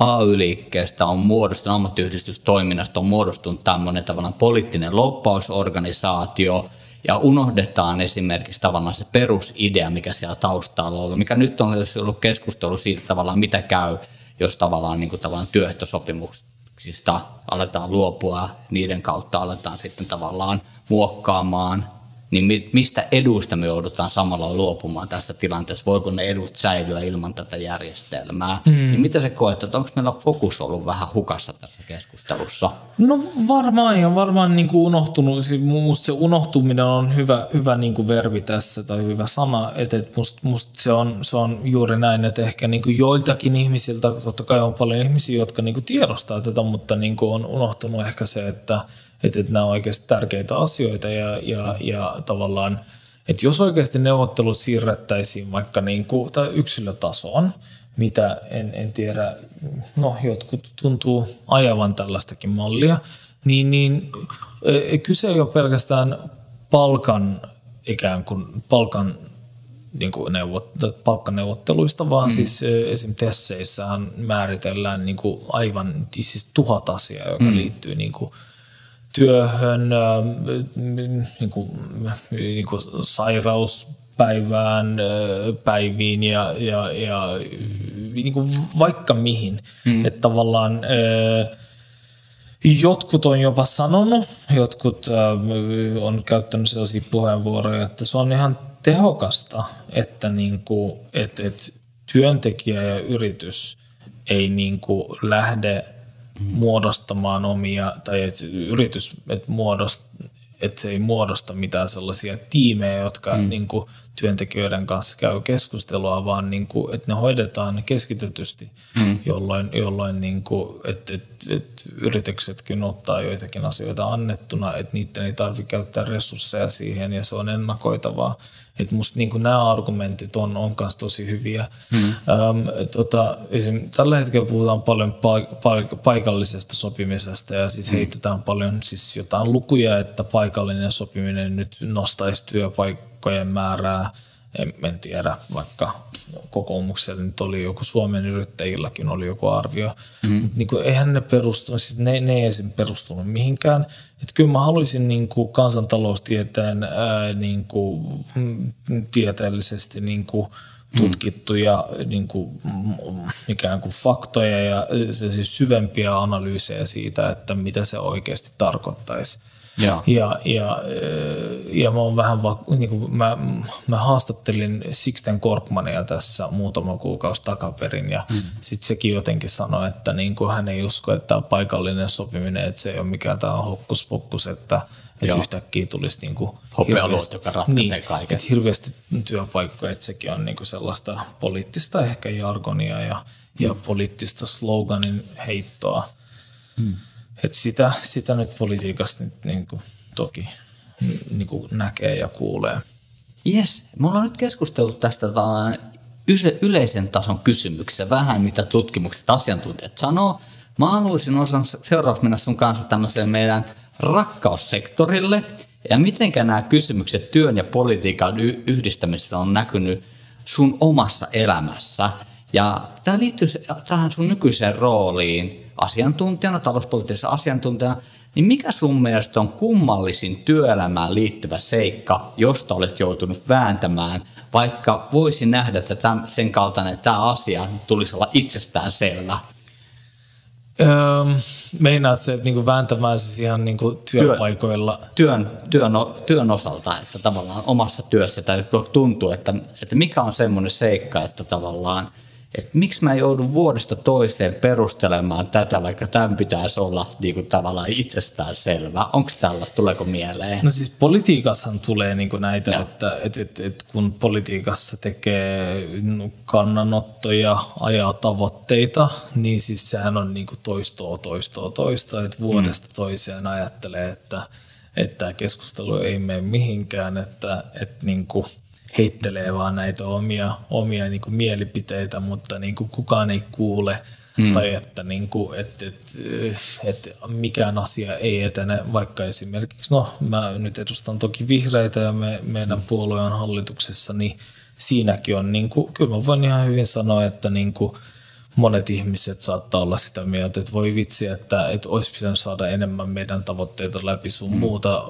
AY-liikkeestä on muodostunut, ammattiyhdistystoiminnasta on muodostunut tämmöinen tavallaan poliittinen loppausorganisaatio, ja unohdetaan esimerkiksi tavallaan se perusidea, mikä siellä taustalla on ollut, mikä nyt on ollut keskustelu siitä tavallaan, mitä käy, jos tavallaan, niin kuin tavallaan työehtosopimukset sopimuksista aletaan luopua, niiden kautta aletaan sitten tavallaan muokkaamaan niin mistä eduista me joudutaan samalla luopumaan tästä tilanteesta? Voiko ne edut säilyä ilman tätä järjestelmää? Mm. Niin mitä se koet, että onko meillä fokus ollut vähän hukassa tässä keskustelussa? No varmaan ja varmaan niin kuin unohtunut. Siis musta se unohtuminen on hyvä, hyvä niin kuin verbi tässä tai hyvä sana. Että musta must se, on, se on juuri näin, että ehkä niin kuin joiltakin ihmisiltä, totta kai on paljon ihmisiä, jotka niin kuin tiedostaa tätä, mutta niin kuin on unohtunut ehkä se, että – että, että nämä on oikeasti tärkeitä asioita ja, ja, ja tavallaan, että jos oikeasti neuvottelut siirrettäisiin vaikka niin kuin, tai yksilötasoon, mitä en, en tiedä, no jotkut tuntuu ajavan tällaistakin mallia, niin, niin e, kyse ei ole pelkästään palkan ikään kuin palkan niin kuin neuvot, palkkaneuvotteluista, vaan mm. siis e, esim. Tesseissähän määritellään niin kuin aivan siis tuhat asiaa, joka mm. liittyy niin kuin työhön, niin kuin, niin kuin sairauspäivään, päiviin ja, ja, ja niin kuin vaikka mihin. Mm. Että tavallaan jotkut on jopa sanonut, jotkut on käyttänyt sellaisia puheenvuoroja, että se on ihan tehokasta, että, niin kuin, että, että työntekijä ja yritys ei niin kuin lähde – muodostamaan omia, tai että yritys, että, muodost, että se ei muodosta mitään sellaisia tiimejä, jotka mm. niin kuin, työntekijöiden kanssa käy keskustelua, vaan niin kuin, että ne hoidetaan keskitetysti, mm. jolloin, jolloin niin kuin, että, että, että yrityksetkin ottaa joitakin asioita annettuna, että niiden ei tarvitse käyttää resursseja siihen ja se on ennakoitavaa. Että musta niin nämä argumentit on, on kanssa tosi hyviä. Mm. Ähm, tota, esim, tällä hetkellä puhutaan paljon paik- paik- paikallisesta sopimisesta ja siis mm. heitetään paljon siis jotain lukuja, että paikallinen sopiminen nyt nostaisi työpaikkojen määrää. En, en tiedä, vaikka kokoomuksella nyt oli joku Suomen yrittäjilläkin oli joku arvio. Mm. Niin kuin, eihän ne perustunut, siis ne, ne ei esim. perustunut mihinkään. Et kyllä mä haluaisin niin kuin kansantaloustieteen ää, niin kuin, mm, tieteellisesti niin kuin, tutkittuja mm. niin kuin, ikään kuin faktoja ja siis syvempiä analyysejä siitä, että mitä se oikeasti tarkoittaisi. Joo. Ja, ja, ja mä oon vähän va, niin kuin mä, mä haastattelin Sixten Korkmania tässä muutama kuukausi takaperin ja mm. sitten sekin jotenkin sanoi, että niin kuin hän ei usko, että tämä paikallinen sopiminen, että se ei ole mikään tämä hokkuspokkus, että, että yhtäkkiä tulisi niin kuin Hopealuot, joka ratkaisee niin, kaiken. Että hirveästi työpaikkoja, että sekin on niin kuin sellaista poliittista ehkä jargonia ja, ja poliittista sloganin heittoa. Mm. Et sitä, sitä nyt politiikasta nyt niin kuin toki niin kuin näkee ja kuulee. Yes, me ollaan nyt keskustellut tästä yleisen tason kysymyksiä, vähän mitä tutkimukset asiantuntijat sanoo. Mä haluaisin osan seuraavaksi mennä sun kanssa tämmöiseen meidän rakkaussektorille, ja miten nämä kysymykset työn ja politiikan yhdistämisestä on näkynyt sun omassa elämässä. Ja tämä liittyy tähän sun nykyiseen rooliin asiantuntijana, talouspoliittisessa asiantuntijana, niin mikä sun mielestä on kummallisin työelämään liittyvä seikka, josta olet joutunut vääntämään, vaikka voisi nähdä, että tämän, sen kaltainen tämä asia tulisi olla itsestään selvä? Öö, meinaat se, että niinku vääntämään siis ihan niinku työpaikoilla? Työn, työn, työn osalta, että tavallaan omassa työssä täytyy tuntuu, että, että mikä on semmoinen seikka, että tavallaan – että miksi mä joudun vuodesta toiseen perustelemaan tätä, vaikka tämän pitäisi olla niin kuin tavallaan itsestään selvä. Onko tällaista, tuleeko mieleen? No siis politiikassahan tulee niin kuin näitä, että, että, että, että kun politiikassa tekee kannanottoja, ajaa tavoitteita, niin siis sehän on niin kuin toistoa, toistoa, toistoa, että vuodesta mm. toiseen ajattelee, että, että tämä keskustelu ei mene mihinkään, että, että niin kuin – heittelee vaan näitä omia, omia niin kuin mielipiteitä, mutta niin kuin kukaan ei kuule mm. tai että, niin kuin, että, että, että mikään asia ei etene, vaikka esimerkiksi, no mä nyt edustan toki vihreitä ja me, meidän puolue on hallituksessa, niin siinäkin on, niin kuin, kyllä mä voin ihan hyvin sanoa, että niin kuin, monet ihmiset saattaa olla sitä mieltä, että voi vitsi, että, että olisi pitänyt saada enemmän meidän tavoitteita läpi sun mm. muuta.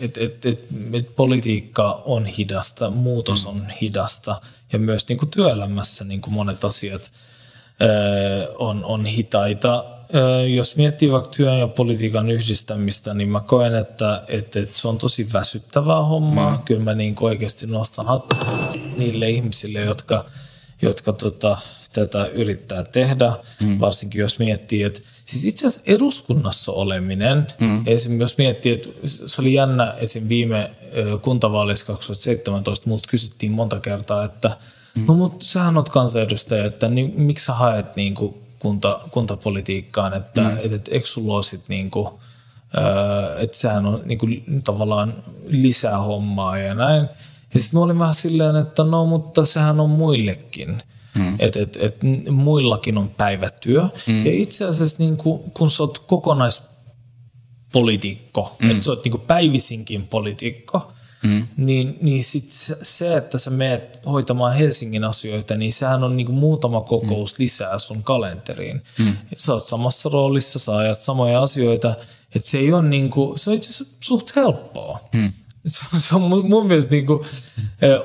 Että et, et, et politiikka on hidasta, muutos mm. on hidasta ja myös niin kuin työelämässä niin kuin monet asiat ö, on, on hitaita. Ö, jos miettii vaikka työn ja politiikan yhdistämistä, niin mä koen, että, että, että se on tosi väsyttävää hommaa. Mm. Kyllä mä niin oikeasti nostan hattua niille ihmisille, jotka, jotka tota, tätä yrittää tehdä, mm. varsinkin jos miettii, että siis itse asiassa eduskunnassa oleminen, mm. esim. jos miettii, että se oli jännä esim. viime kuntavaaleissa 2017, mutta kysyttiin monta kertaa, että mm. no mutta sähän oot kansanedustaja, että niin, miksi sä haet niin kuin kunta, kuntapolitiikkaan, että mm. et, et, eikö sulla ole sit niin kuin, että sehän on niin kuin, tavallaan lisää hommaa ja näin. Ja sitten mä olin vähän silleen, että no mutta sehän on muillekin. Mm. Että et, et muillakin on päivätyö. Mm. Ja itse asiassa niin kun, kun sä oot kokonaispolitiikko, mm. että sä oot niin päivisinkin poliitikko, Mm. Niin, niin sit se, että sä meet hoitamaan Helsingin asioita, niin sehän on niin muutama kokous mm. lisää sun kalenteriin. Mm. Sä oot samassa roolissa, sä ajat samoja asioita, että se ei ole niin kuin, se on itse suht helppoa. Mm. Se on mun, mun mielestä niin kuin,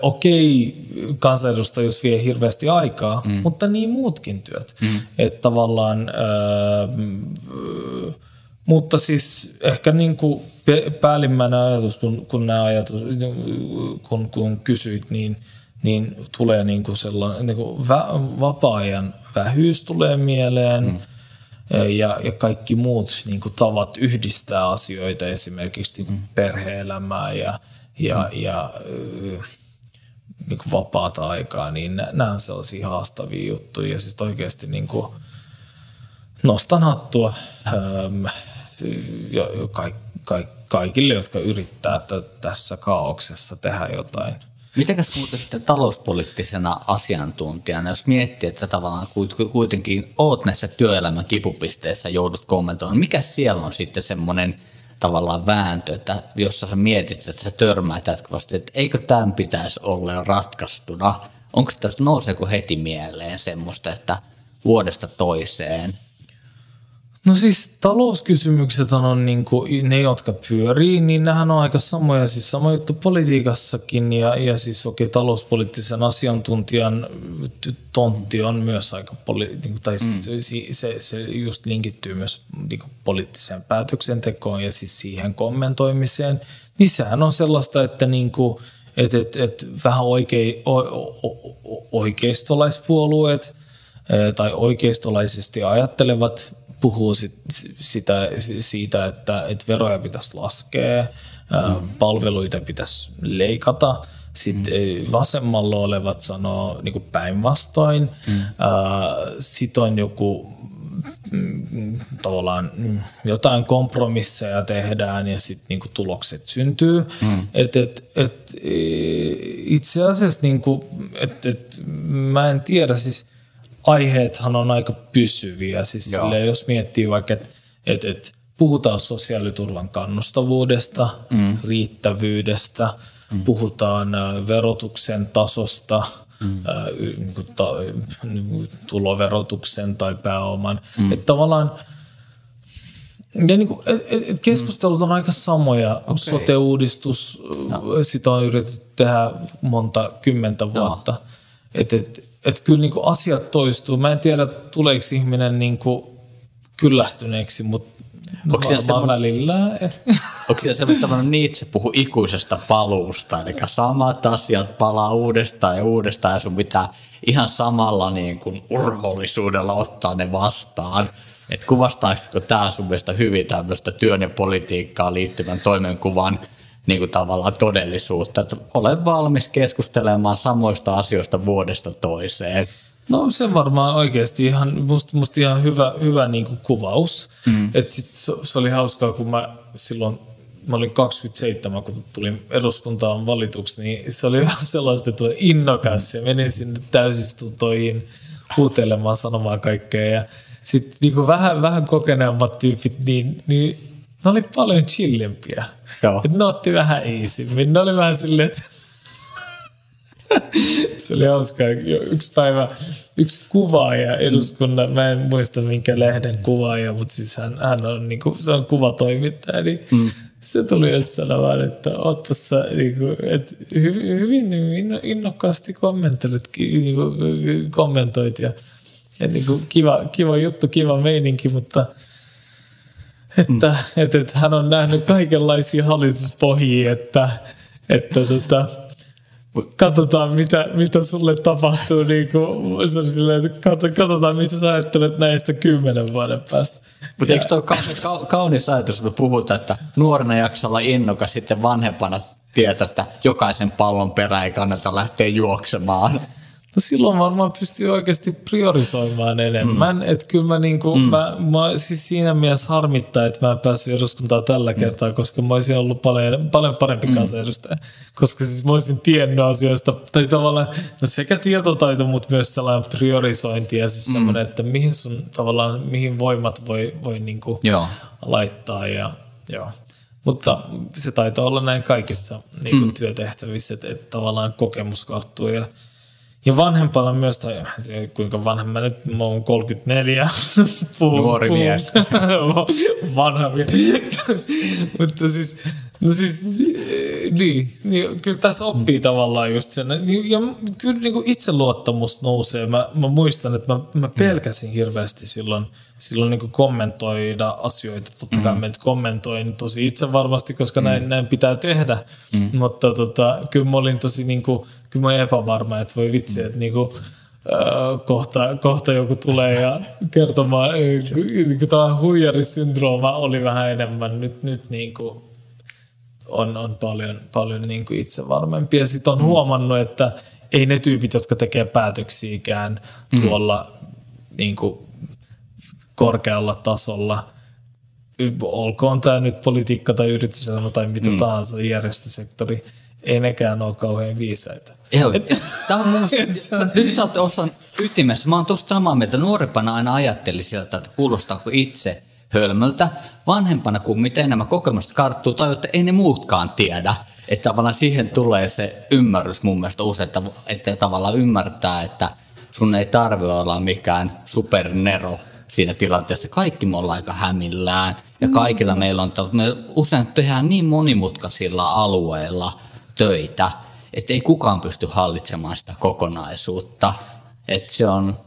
okei, okay, kansanedustajuus vie hirveästi aikaa, mm. mutta niin muutkin työt. Mm. Että tavallaan, äh, mutta siis ehkä niin kuin päällimmäinen ajatus, kun, kun nämä ajatus, kun, kun kysyit, niin, niin tulee niin kuin sellainen niin kuin vapaa-ajan vähyys tulee mieleen. Mm ja, ja kaikki muut niin kuin, tavat yhdistää asioita, esimerkiksi mm. perhe-elämää ja, ja, mm. ja niin kuin vapaata aikaa, niin nämä on sellaisia haastavia juttuja. Ja siis oikeasti niin kuin, nostan hattua ähm, ja, ka, ka, kaikille, jotka yrittää tässä kaauksessa tehdä jotain – Mitenkäs muuten sitten talouspoliittisena asiantuntijana, jos miettii, että tavallaan kuitenkin oot näissä työelämän kipupisteissä, joudut kommentoimaan, mikä siellä on sitten semmoinen tavallaan vääntö, että jossa sä mietit, että sä törmäät jatkuvasti, että eikö tämän pitäisi olla ratkaistuna? Onko tässä, nouseeko heti mieleen semmoista, että vuodesta toiseen? No siis talouskysymykset on niin kuin, ne, jotka pyörii, niin nehän on aika samoja. Siis sama juttu politiikassakin ja, ja siis okei, okay, talouspoliittisen asiantuntijan tontti on myös aika, poli, niin kuin, tai mm. se, se, se just linkittyy myös niin kuin, poliittiseen päätöksentekoon ja siis siihen kommentoimiseen. Niin sehän on sellaista, että niin kuin, et, et, et vähän oikei, o, o, oikeistolaispuolueet tai oikeistolaisesti ajattelevat puhuu sit, sitä, siitä, että, että veroja pitäisi laskea, mm. palveluita pitäisi leikata. Sitten mm. vasemmalla olevat sanoo niin päinvastoin. Mm. Sitten on joku mm, tavallaan jotain kompromisseja tehdään ja sitten niinku tulokset syntyy. Mm. Et, et, et, itse asiassa niinku, et, et, mä en tiedä, siis – aiheethan on aika pysyviä. Siis silleen, jos miettii vaikka, että et, et, puhutaan sosiaaliturvan kannustavuudesta, mm. riittävyydestä, mm. puhutaan verotuksen tasosta, mm. ä, niin ta, niin tuloverotuksen tai pääoman. Mm. Että tavallaan ja niin kuin, et, et keskustelut on aika samoja. Okay. Sote-uudistus, no. sitä on yritetty tehdä monta kymmentä vuotta. No. Et, et, että kyllä niin kuin asiat toistuu. Mä en tiedä, tuleeko ihminen niin kuin kyllästyneeksi, mutta Onko siellä semmo... välillä. Onko siellä semmoinen tämmöinen Nietzsche puhu ikuisesta paluusta, eli samat asiat palaa uudestaan ja uudestaan, ja sun pitää ihan samalla niin kuin urhollisuudella ottaa ne vastaan. Et kuvastaisiko tämä sun mielestä hyvin tämmöistä työn ja politiikkaan liittyvän toimenkuvan niin kuin tavallaan todellisuutta. Että olen valmis keskustelemaan samoista asioista vuodesta toiseen. No se varmaan oikeasti ihan, musta, musta ihan hyvä, hyvä niin kuin kuvaus. Mm. Et sit se, se, oli hauskaa, kun mä silloin, mä olin 27, kun tulin eduskuntaan valituksi, niin se oli vähän sellaista, että innokas ja menin sinne täysistuntoihin huutelemaan, sanomaan kaikkea. Ja sitten niin vähän, vähän kokeneemmat tyypit, niin, niin ne oli paljon chillimpiä. Joo. Et ne otti vähän iisimmin. Ne oli vähän silleen, että se oli hauskaa. Yksi päivä, yksi kuvaaja eduskunnan, mä en muista minkä lehden kuvaaja, mutta siis hän, hän on, niin kuin, se on kuvatoimittaja, niin mm. se tuli just sanomaan, että oot tuossa niin kuin, että hyvin, hyvin innokkaasti kommentoit, niin kuin, kommentoit ja, ja niin kuin, kiva, kiva juttu, kiva meininki, mutta – että, mm. että, että hän on nähnyt kaikenlaisia hallituspohjia, että, että tota, katsotaan mitä, mitä sulle tapahtuu, niin kuin, se silleen, että katsotaan mitä sä ajattelet näistä kymmenen vuoden päästä. Mutta eikö tuo ka- kaunis ajatus, että puhutaan, että nuorena jaksalla innokas sitten vanhempana tietää, että jokaisen pallon perä ei kannata lähteä juoksemaan. No silloin varmaan pystyy oikeasti priorisoimaan enemmän. Mm. Että kyllä mä, niinku, mm. mä, mä, siis siinä mielessä harmittaa, että mä en päässyt eduskuntaan tällä mm. kertaa, koska mä olisin ollut paljon, paljon parempi mm. kansanedustaja. Koska siis mä olisin tiennyt asioista, tai tavallaan no sekä tietotaito, mutta myös sellainen priorisointi ja siis mm. semmoinen, että mihin sun tavallaan, mihin voimat voi, voi niinku joo. laittaa ja joo. Mutta se taitaa olla näin kaikissa niin mm. työtehtävissä, että, että tavallaan kokemus karttuu ja ja vanhempana myös, tai kuinka vanha mä nyt, mä oon 34. Puhun, Nuori puhun, mies. vanha mies. Mutta siis, no siis, niin, niin, kyllä tässä oppii tavallaan just sen. Ja kyllä niin kuin itseluottamus nousee. Mä, mä muistan, että mä, mä pelkäsin hirveästi silloin, silloin niin kuin kommentoida asioita. Totta kai mm. mä kommentoin tosi itse varmasti, koska mm. näin, näin pitää tehdä. Mm. Mutta tota, kyllä mä olin tosi niin kuin, kyllä mä epävarma, että voi vitsi, että niinku, äh, kohta, kohta joku tulee ja kertomaan, niin tämä huijarisyndrooma oli vähän enemmän nyt, nyt niin kuin on, on paljon, paljon niin kuin itsevarmempi. Ja sitten on mm. huomannut, että ei ne tyypit, jotka tekee päätöksiäkään mm. tuolla niin kuin korkealla tasolla, olkoon tämä nyt politiikka tai yrityselämä tai mitä mm. tahansa järjestösektori, ei nekään ole kauhean viisaita. Joo, tämä on mun nyt sä oot osan ytimessä. Mä oon tosta samaa mieltä. Nuorempana aina ajattelin sieltä, että kuulostaako itse hölmöltä. Vanhempana, kun miten enemmän kokemusta karttuu, tai että ei ne muutkaan tiedä. Että tavallaan siihen tulee se ymmärrys mun mielestä usein, että, että tavallaan ymmärtää, että sun ei tarvitse olla mikään supernero siinä tilanteessa. Kaikki me ollaan aika hämillään ja kaikilla mm. meillä on, me usein tehdään niin monimutkaisilla alueilla töitä, että ei kukaan pysty hallitsemaan sitä kokonaisuutta. Että se on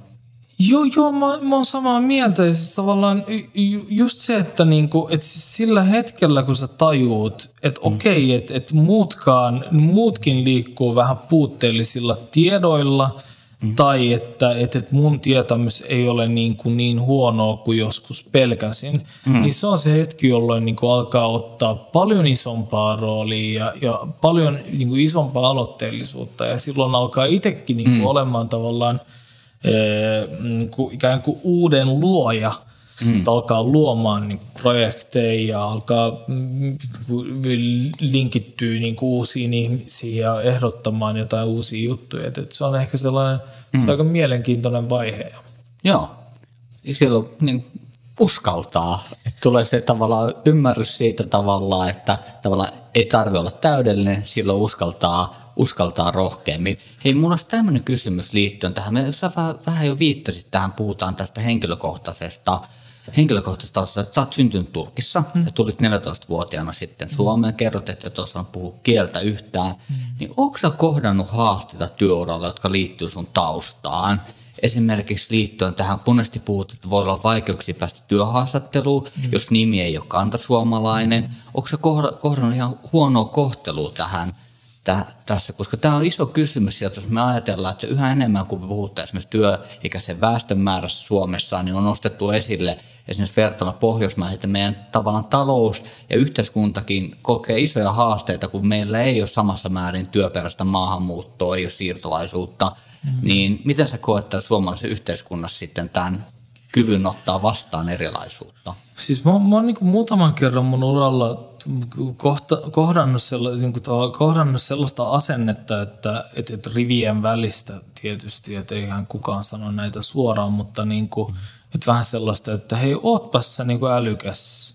Joo, joo, mä, mä oon samaa mieltä. Ja siis tavallaan just se, että niinku, et siis sillä hetkellä, kun sä tajuut, että mm. okei, että et muutkaan, muutkin liikkuu vähän puutteellisilla tiedoilla, mm. tai että et, et mun tietämys ei ole niin, kuin niin huonoa kuin joskus pelkäsin, mm. niin se on se hetki, jolloin niin kuin alkaa ottaa paljon isompaa roolia ja, ja paljon niin kuin isompaa aloitteellisuutta, ja silloin alkaa itsekin niin kuin mm. olemaan tavallaan – niin kuin ikään kuin uuden luoja, mm. alkaa luomaan niin kuin projekteja ja alkaa mm, linkittyä niin kuin uusiin ihmisiin ja ehdottamaan jotain uusia juttuja. Et, et se on ehkä sellainen mm. se on aika mielenkiintoinen vaihe. Joo, silloin niin uskaltaa. Että tulee se tavallaan ymmärrys siitä tavallaan, että tavallaan ei tarvitse olla täydellinen, silloin uskaltaa uskaltaa rohkeammin. Hei, mulla olisi tämmöinen kysymys liittyen tähän. Me sä vähän, vähän jo viittasit tähän, puhutaan tästä henkilökohtaisesta henkilökohtaisesta taustasta, että sä oot syntynyt Turkissa mm. ja tulit 14-vuotiaana sitten Suomeen, kerrot, että et osaa puhua kieltä yhtään, mm. niin onko sä kohdannut haasteita työuralla, jotka liittyy sun taustaan? Esimerkiksi liittyen tähän, monesti puhut, että voi olla vaikeuksia päästä työhaastatteluun, mm. jos nimi ei ole kantasuomalainen. Mm. Onko sä kohdannut ihan huonoa kohtelua tähän tässä, koska tämä on iso kysymys, ja jos me ajatellaan, että yhä enemmän kun puhutaan esimerkiksi työikäisen väestön määrässä Suomessa, niin on nostettu esille esimerkiksi vertailla Pohjoismaihin, että meidän tavallaan talous ja yhteiskuntakin kokee isoja haasteita, kun meillä ei ole samassa määrin työperäistä maahanmuuttoa, ei ole siirtolaisuutta, mm-hmm. niin miten sä koet suomalaisen yhteiskunnassa sitten tämän kyvyn ottaa vastaan erilaisuutta? Siis mä, mä oon niin muutaman kerran mun uralla kohta, kohdannut, sellaista, niin kuin, kohdannut sellaista asennetta, että, että, että rivien välistä tietysti, että eihän kukaan sano näitä suoraan, mutta niin kuin, että vähän sellaista, että hei, ootpas sä niin älykäs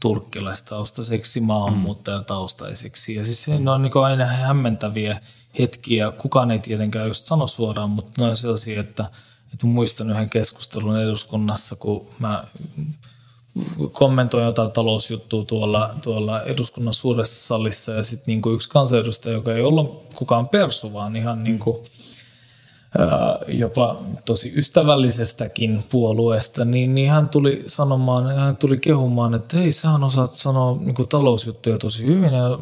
turkkilaistaustaiseksi maahanmuuttajataustaiseksi. Ja siis ne on niin aina hämmentäviä hetkiä. Kukaan ei tietenkään just sano suoraan, mutta ne on sellaisia, että, että muistan yhden keskustelun eduskunnassa, kun mä kommentoi jotain talousjuttua tuolla, tuolla eduskunnan suuressa salissa ja sitten niinku yksi kansanedustaja, joka ei ollut kukaan persu, vaan ihan niinku, ää, jopa tosi ystävällisestäkin puolueesta, niin, niin hän tuli sanomaan, hän tuli kehumaan, että hei, sähän osaat sanoa niinku talousjuttuja tosi hyvin ja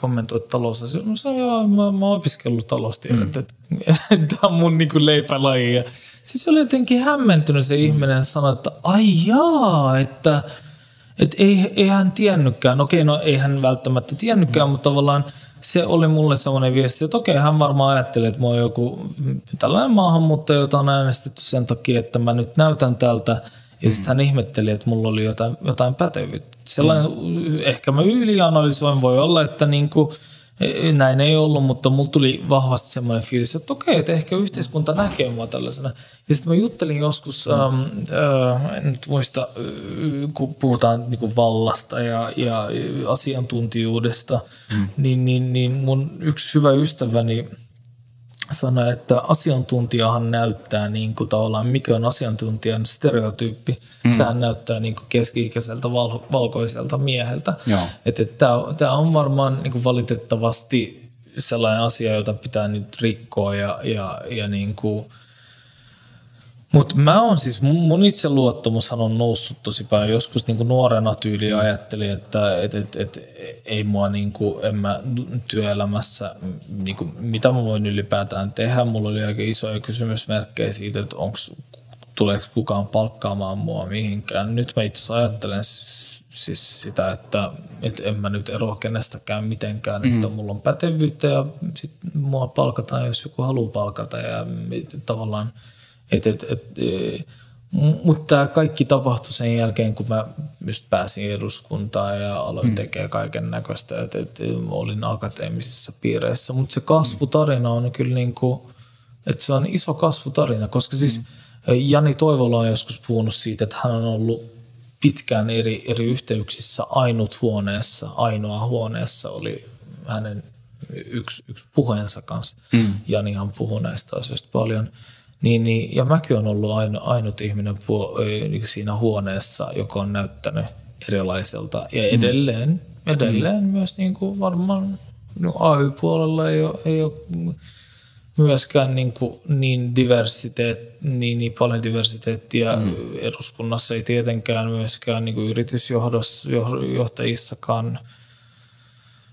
kommentoit talousasioita. Mä sanoin, joo, mä, mä oon opiskellut taloustiedettä, mm. että tämä on mun niinku leipälaji. Ja siis oli jotenkin hämmentynyt se ihminen ja sanoi, että ai jaa, että et ei, ei hän tiennytkään. Okei, no ei hän välttämättä tiennytkään, mm. mutta tavallaan se oli mulle sellainen viesti, että okei, hän varmaan ajattelee, että mä oon joku tällainen maahanmuuttaja, jota on äänestetty sen takia, että mä nyt näytän tältä. Ja sitten hän ihmetteli, että mulla oli jotain, jotain pätevyyttä. Sellainen, mm. ehkä mä ylianalysoin, voi olla, että niin kuin, näin ei ollut, mutta mulla tuli vahvasti semmoinen fiilis, että okei, että ehkä yhteiskunta näkee mua tällaisena. Ja sitten mä juttelin joskus, mm. ähm, äh, en nyt muista, äh, kun puhutaan niin kuin vallasta ja, ja asiantuntijuudesta, mm. niin, niin, niin mun yksi hyvä ystäväni sanoi, että asiantuntijahan näyttää niin kuin tavallaan, mikä on asiantuntijan stereotyyppi. Mm. Sehän näyttää niin kuin keski-ikäiseltä val- valkoiselta mieheltä. Että et, tämä on varmaan niin kuin valitettavasti sellainen asia, jota pitää nyt rikkoa ja, ja, ja niin kuin – mutta mä on siis, mun itseluottamushan on noussut tosi paljon. Joskus niinku nuorena tyyli ajattelin, että et, et, et, ei mua niinku, en mä työelämässä, niinku, mitä mä voin ylipäätään tehdä. Mulla oli aika isoja kysymysmerkkejä siitä, että onks, tuleeko kukaan palkkaamaan mua mihinkään. Nyt mä itse ajattelen siis sitä, että, että en mä nyt eroa kenestäkään mitenkään, mm. että mulla on pätevyyttä ja sit mua palkataan, jos joku haluaa palkata ja tavallaan – et, et, et, e, mutta tämä kaikki tapahtui sen jälkeen, kun mä just pääsin eduskuntaan ja aloin mm. tekemään kaiken näköistä, että et, olin akateemisissa piireissä. Mutta se kasvutarina on kyllä niin kuin, että se on iso kasvutarina, koska siis mm. Jani Toivola on joskus puhunut siitä, että hän on ollut pitkään eri, eri yhteyksissä ainut huoneessa, ainoa huoneessa oli hänen yksi, yksi puheensa kanssa. Mm. Janihan puhui näistä asioista paljon – Niin, niin, ja mäkin on ollut aino, ainut ihminen puo, niin siinä huoneessa, joka on näyttänyt erilaiselta. Ja edelleen, mm. edelleen mm. myös niin kuin varmaan no AY-puolella ei ole, ei ole myöskään niin, kuin niin, diversiteet, niin, niin paljon diversiteettiä mm. eduskunnassa, ei tietenkään myöskään niin kuin yritysjohtajissakaan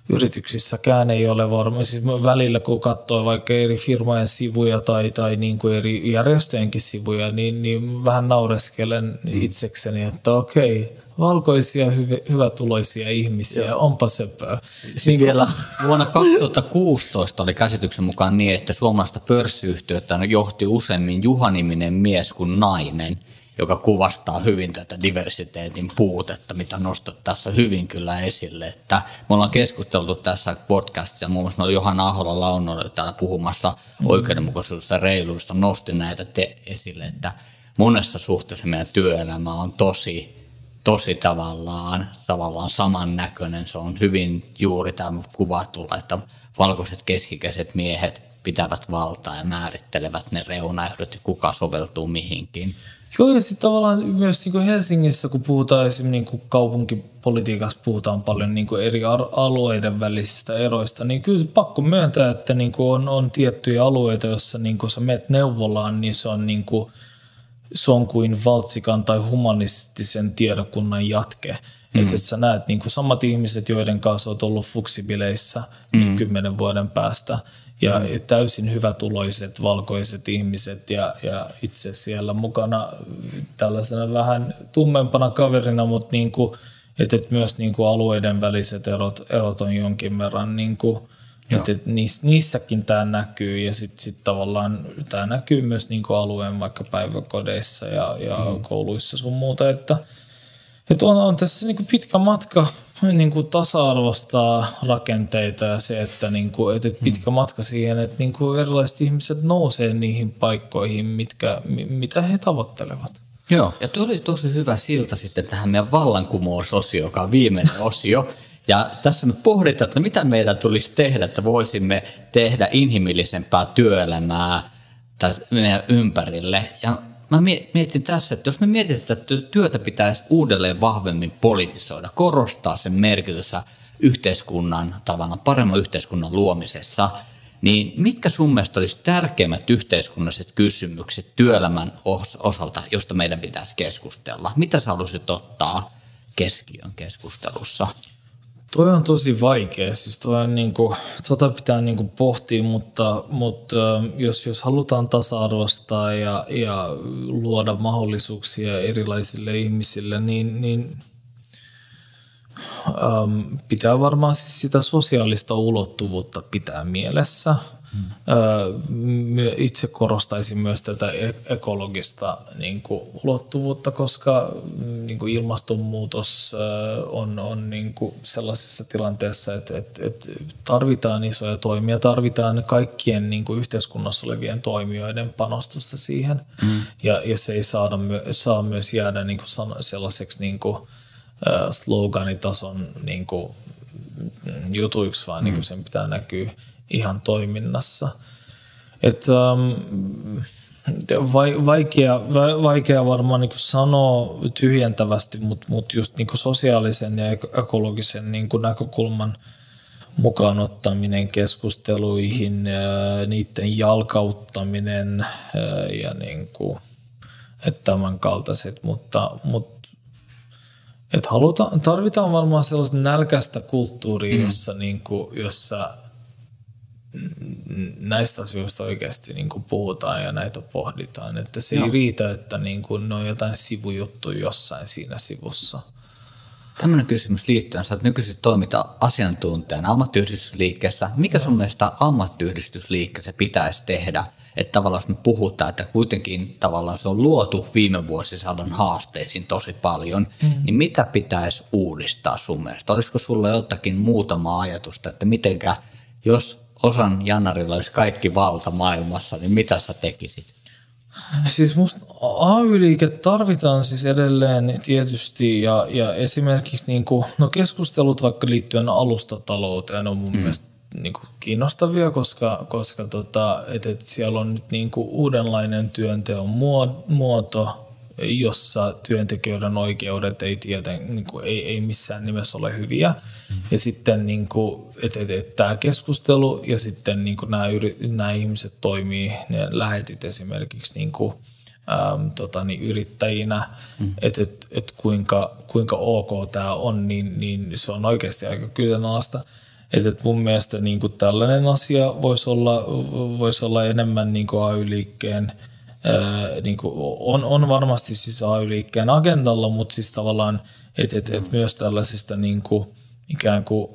yrityksissäkään ei ole varma. Siis välillä kun katsoo vaikka eri firmojen sivuja tai, tai niin kuin eri järjestöjenkin sivuja, niin, niin vähän naureskelen mm. itsekseni, että okei, valkoisia, hyv- hyvätuloisia ihmisiä, Joo. onpa söpöä. Siis niin vielä vuonna 2016 oli käsityksen mukaan niin, että suomalaista pörssiyhtiötä johti useammin juhaniminen mies kuin nainen, joka kuvastaa hyvin tätä diversiteetin puutetta, mitä nostat tässä hyvin kyllä esille. Että me ollaan keskusteltu tässä podcastissa, muun muassa Johanna Ahola Launo oli täällä puhumassa mm-hmm. oikeudenmukaisuudesta ja reiluudesta, nosti näitä te esille, että monessa suhteessa meidän työelämä on tosi tosi tavallaan, tavallaan samannäköinen. Se on hyvin juuri tämä kuvatulla, että valkoiset keskikäiset miehet pitävät valtaa ja määrittelevät ne reunaehdot ja kuka soveltuu mihinkin. Joo, ja sitten tavallaan myös niin kuin Helsingissä, kun puhutaan esimerkiksi niin kuin kaupunkipolitiikassa, puhutaan paljon niin kuin eri alueiden välisistä eroista, niin kyllä pakko myöntää, että niin kuin on, on tiettyjä alueita, joissa niin kuin sä menet neuvolaan, niin se on niin kuin – se on kuin valtsikan tai humanistisen tiedokunnan jatke. Mm. Että sä näet niin kuin samat ihmiset, joiden kanssa olet ollut fuksibileissä niin mm. kymmenen vuoden päästä. Ja mm. täysin hyvätuloiset valkoiset ihmiset ja, ja itse siellä mukana tällaisena vähän tummempana kaverina, mutta niin kuin, että myös niin kuin alueiden väliset erot, erot on jonkin verran niin kuin, että et niissäkin tämä näkyy ja sitten sit tavallaan tämä näkyy myös niinku alueen vaikka päiväkodeissa ja, ja mm. kouluissa sun muuta, että et on, on tässä niinku pitkä matka niinku tasa-arvostaa rakenteita ja se, että niinku, et, et pitkä mm. matka siihen, että niinku erilaiset ihmiset nousee niihin paikkoihin, mitkä, mitä he tavoittelevat. Joo, ja tuo oli tosi hyvä silta sitten tähän meidän vallankumousosio, joka on viimeinen osio. Ja tässä me pohditaan, että mitä meidän tulisi tehdä, että voisimme tehdä inhimillisempää työelämää meidän ympärille. Ja mä mietin tässä, että jos me mietitään, että työtä pitäisi uudelleen vahvemmin politisoida, korostaa sen merkitystä yhteiskunnan, tavallaan paremman yhteiskunnan luomisessa, niin mitkä sun mielestä olisi tärkeimmät yhteiskunnalliset kysymykset työelämän osalta, josta meidän pitäisi keskustella? Mitä sä haluaisit ottaa keskiön keskustelussa? Toi on tosi vaikea, siis toi on niinku, tota pitää niinku pohtia, mutta, mutta jos, jos halutaan tasa-arvostaa ja, ja luoda mahdollisuuksia erilaisille ihmisille, niin, niin ähm, pitää varmaan siis sitä sosiaalista ulottuvuutta pitää mielessä – itse korostaisin myös tätä e-, ekologista niin kuin, ulottuvuutta, koska mm, niin kuin ilmastonmuutos on, on niin kuin sellaisessa tilanteessa, että, että, että tarvitaan isoja toimia, tarvitaan kaikkien niin kuin yhteiskunnassa olevien toimijoiden panostusta siihen, mm. ja, ja se ei saada, saa myös jäädä niin kuin sellaiseksi niin kuin, sloganitason niin kuin, jutuiksi, vaan mm. niin kuin sen pitää näkyä ihan toiminnassa. Et, um, vaikea, vaikea varmaan niin sanoa tyhjentävästi, mutta mut just niin sosiaalisen ja ekologisen niin näkökulman mukaan ottaminen keskusteluihin, niiden jalkauttaminen ja niin kuin, että tämän kaltaiset, mutta, mutta että halutaan, tarvitaan varmaan sellaista nälkäistä kulttuuria, mm. jossa, niin kuin, jossa näistä asioista oikeasti niin kuin puhutaan ja näitä pohditaan. Että se Joo. ei riitä, että niin kuin ne on jotain sivujuttuja jossain siinä sivussa. Tämmöinen kysymys liittyen, sä nykyisin toimita asiantuntijana ammattiyhdistysliikkeessä. Mikä sun mielestä ammattiyhdistysliikkeessä pitäisi tehdä? Että tavallaan jos me puhutaan, että kuitenkin tavallaan se on luotu viime vuosisadan haasteisiin tosi paljon, mm. niin mitä pitäisi uudistaa sun mielestä? Olisiko sulla jotakin muutama ajatusta, että mitenkä, jos osan Janarilla olisi kaikki valta maailmassa, niin mitä sä tekisit? Siis musta AY-liike tarvitaan siis edelleen tietysti ja, ja esimerkiksi niin kuin, no keskustelut vaikka liittyen alustatalouteen on mun mm. mielestä niin kuin kiinnostavia, koska, koska tota, et, et siellä on nyt niin kuin uudenlainen työnteon muoto, jossa työntekijöiden oikeudet ei, tieten, niin kuin, ei, ei missään nimessä ole hyviä. Mm. Ja sitten niin kuin, et, et, et, tämä keskustelu ja sitten niin kuin nämä, yri, nämä ihmiset toimii, ne lähetit esimerkiksi niin kuin, äm, tota, niin yrittäjinä, mm. että et, et kuinka, kuinka ok tämä on, niin, niin se on oikeasti aika kyseenalaista. Että et mun mielestä niin kuin tällainen asia voisi olla, voisi olla enemmän niin kuin AY-liikkeen – niin kuin on, on varmasti siis AY-liikkeen agendalla, mutta siis tavallaan, että et, et myös tällaisista niin kuin, ikään kuin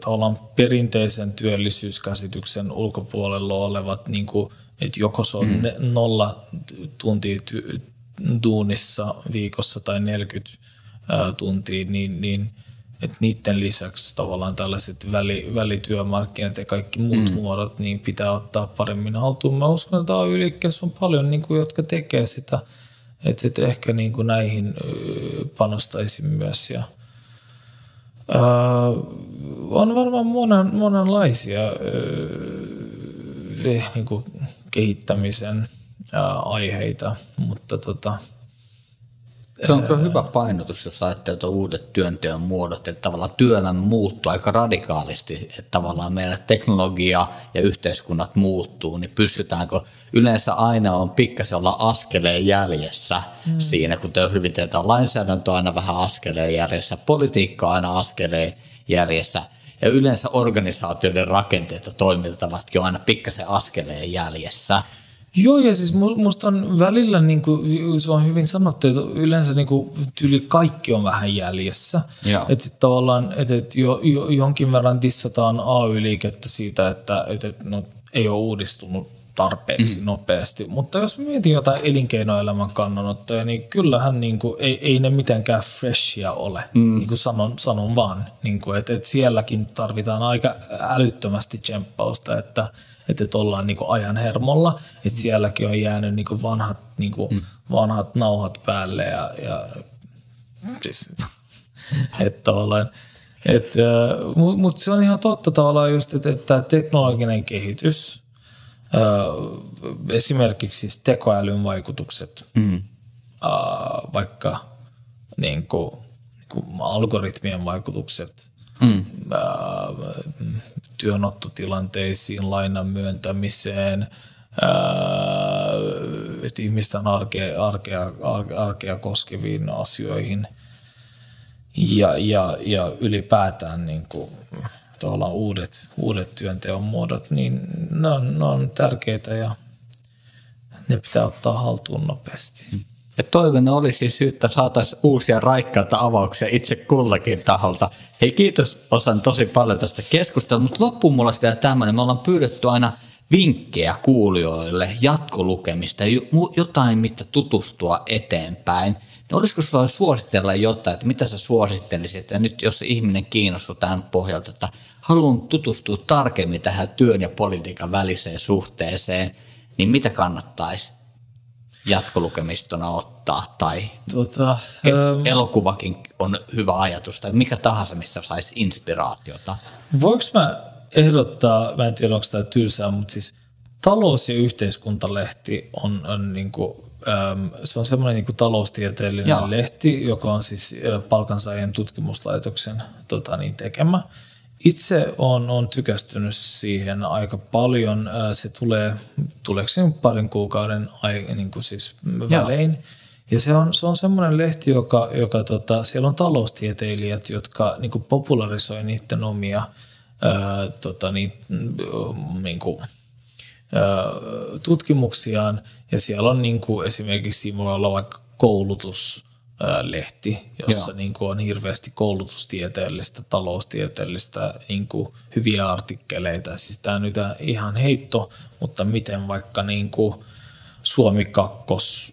tavallaan perinteisen työllisyyskäsityksen ulkopuolella olevat, niin kuin, että joko se on mm. nolla tuntia ty- duunissa viikossa tai 40 tuntia, niin, niin – että niiden lisäksi tavallaan tällaiset väli, välityömarkkinat ja kaikki muut mm. muodot niin pitää ottaa paremmin haltuun. Mä uskon, että AY-liikkeessä on paljon, niin kuin, jotka tekee sitä, että, että ehkä niin kuin näihin panostaisin myös. Ja, ää, on varmaan monen, monenlaisia ää, niin kuin kehittämisen ää, aiheita, mutta tota, se on kyllä hyvä painotus, jos ajattelee uudet työnteon muodot, että tavallaan työelämä muuttuu aika radikaalisti, että tavallaan meidän teknologia ja yhteiskunnat muuttuu, niin pystytäänkö yleensä aina on pikkasen olla askeleen jäljessä mm. siinä, kun te hyvin teetä lainsäädäntö aina vähän askeleen jäljessä, politiikka aina askeleen jäljessä, ja yleensä organisaatioiden rakenteet ja toimintatavatkin on aina pikkasen askeleen jäljessä. Joo, ja siis musta on välillä, niin kuin, se on hyvin sanottu, että yleensä niin kuin, tyyli kaikki on vähän jäljessä. Että tavallaan, että, että jo, jo, jonkin verran dissataan AY-liikettä siitä, että, että no, ei ole uudistunut tarpeeksi mm. nopeasti. Mutta jos mietin jotain elinkeinoelämän kannanottoja, niin kyllähän niin kuin, ei, ei ne mitenkään freshia ole, mm. niin kuin sanon, sanon vaan. Niin kuin, että, että sielläkin tarvitaan aika älyttömästi tsemppausta, että – että, että ollaan niin kuin ajan hermolla, että sielläkin on jäänyt niin kuin vanhat, niin kuin mm. vanhat nauhat päälle ja, ja siis, että tavallaan, että, mutta se on ihan totta tavallaan just, että, että teknologinen kehitys, esimerkiksi siis tekoälyn vaikutukset, mm. vaikka niin kuin, niin kuin algoritmien vaikutukset, mm. Työnottotilanteisiin, lainan myöntämiseen, että ihmisten arkea, arkea, arkea koskeviin asioihin ja, ja, ja ylipäätään niin kuin, uudet, uudet työnteon muodot, niin ne on, ne on tärkeitä ja ne pitää ottaa haltuun nopeasti. Ja toivona olisi siis että saataisiin uusia raikkaita avauksia itse kullakin taholta. Hei kiitos osan tosi paljon tästä keskustelua, mutta loppuun mulla olisi vielä tämmöinen. Me ollaan pyydetty aina vinkkejä kuulijoille, jatkolukemista, jotain, mitä tutustua eteenpäin. Niin olisiko sinulla suositella jotain, että mitä sä suosittelisit? Ja nyt jos ihminen kiinnostuu tämän pohjalta, että haluan tutustua tarkemmin tähän työn ja politiikan väliseen suhteeseen, niin mitä kannattaisi jatkolukemistona ottaa tai tota, ähm, elokuvakin on hyvä ajatus tai mikä tahansa, missä saisi inspiraatiota. Voinko mä ehdottaa, mä en tiedä onko tämä tylsää, mutta siis talous- ja yhteiskuntalehti on, on niin kuin, ähm, se on semmoinen niin taloustieteellinen Joo. lehti, joka on siis äh, palkansaajien tutkimuslaitoksen tota, niin, tekemä. Itse on, on tykästynyt siihen aika paljon. Se tulee, tuleeko se parin kuukauden ai, niin kuin siis välein. Joo. Ja se on, se on semmoinen lehti, joka, joka tota, siellä on taloustieteilijät, jotka niin kuin popularisoi niiden omia ää, tota, niin, niin kuin, ää, tutkimuksiaan. Ja siellä on niin kuin, esimerkiksi voi olla vaikka koulutus, lehti, jossa niin kuin on hirveästi koulutustieteellistä, taloustieteellistä niin kuin hyviä artikkeleita. Siis tämä nyt ihan heitto, mutta miten vaikka niin kuin Suomi kakkos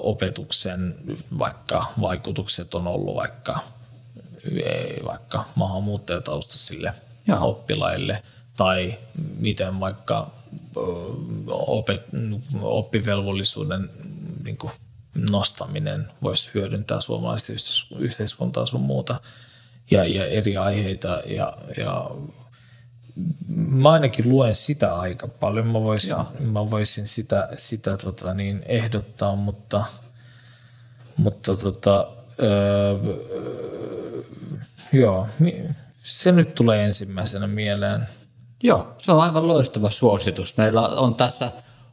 opetuksen vaikka vaikutukset on ollut vaikka, vaikka maahanmuuttajataustaisille Joo. oppilaille tai miten vaikka opet, oppivelvollisuuden niin kuin nostaminen voisi hyödyntää suomalaista yhteiskuntaa sun muuta. ja, ja eri aiheita ja, ja mä ainakin luen sitä aika paljon. Mä voisin, mä voisin sitä, sitä tota niin, ehdottaa, mutta, mutta tota, öö, joo, se nyt tulee ensimmäisenä mieleen. Joo, se on aivan loistava suositus. Meillä on tässä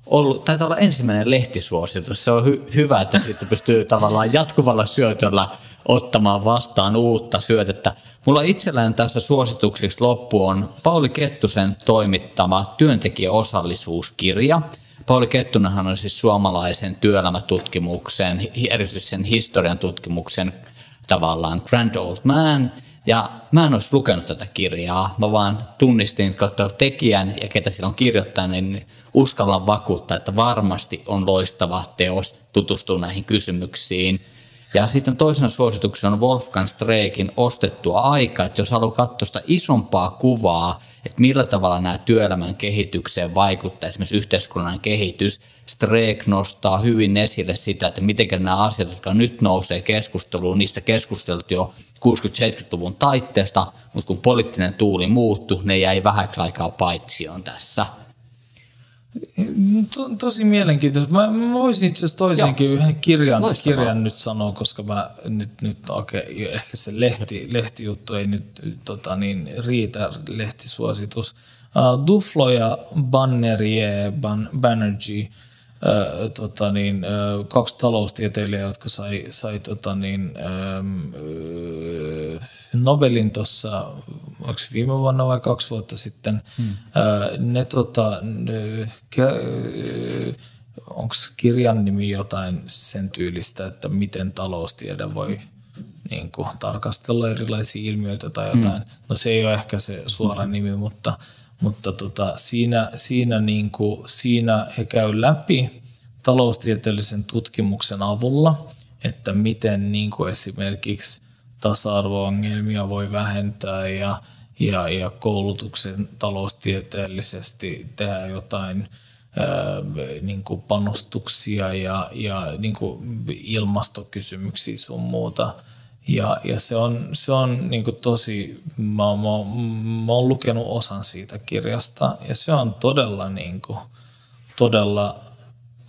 ollut, taitaa olla ensimmäinen lehtisuositus. Se on hy- hyvä, että sitten pystyy tavallaan jatkuvalla syötöllä ottamaan vastaan uutta syötettä. Mulla itselläni tässä suosituksiksi loppu on Pauli Kettusen toimittama työntekijäosallisuuskirja. Pauli Kettunenhan on siis suomalaisen työelämätutkimuksen, erityisesti sen historian tutkimuksen tavallaan grand old man. Ja mä en olisi lukenut tätä kirjaa, mä vaan tunnistin kautta tekijän ja ketä sillä on kirjoittanut, niin uskallan vakuuttaa, että varmasti on loistava teos tutustua näihin kysymyksiin. Ja sitten toisena suosituksena on Wolfgang Streikin ostettua aikaa, että jos haluaa katsoa sitä isompaa kuvaa, että millä tavalla nämä työelämän kehitykseen vaikuttaa esimerkiksi yhteiskunnan kehitys, Streik nostaa hyvin esille sitä, että miten nämä asiat, jotka nyt nousee keskusteluun, niistä keskusteltiin jo 60-70-luvun taitteesta, mutta kun poliittinen tuuli muuttui, ne jäi vähäksi aikaa paitsioon tässä. To, tosi mielenkiintoista. Mä, mä voisin itse asiassa toisenkin yhden kirjan, kirjan nyt sanoa, koska mä nyt, nyt okay, ehkä se lehti, lehtijuttu ei nyt tota, niin, riitä, lehtisuositus. Uh, Duflo ja Bannerie, Ban, Banerjee – tota niin, kaksi taloustieteilijää, jotka sai, sai tota niin, Nobelin tuossa, onko viime vuonna vai kaksi vuotta sitten, hmm. ne tota, onko kirjan nimi jotain sen tyylistä, että miten taloustiede voi niin kuin, tarkastella erilaisia ilmiöitä tai jotain. Hmm. No se ei ole ehkä se suora nimi, mutta mutta tota, siinä, siinä, niin kuin, siinä he käy läpi taloustieteellisen tutkimuksen avulla, että miten niin kuin esimerkiksi tasa-arvo-ongelmia voi vähentää ja, ja, ja koulutuksen taloustieteellisesti tehdä jotain ää, niin kuin panostuksia ja, ja niin kuin ilmastokysymyksiä sun muuta – ja, ja se on, se on niin tosi, mä, mä, mä oon lukenut osan siitä kirjasta ja se on todella, niin kuin, todella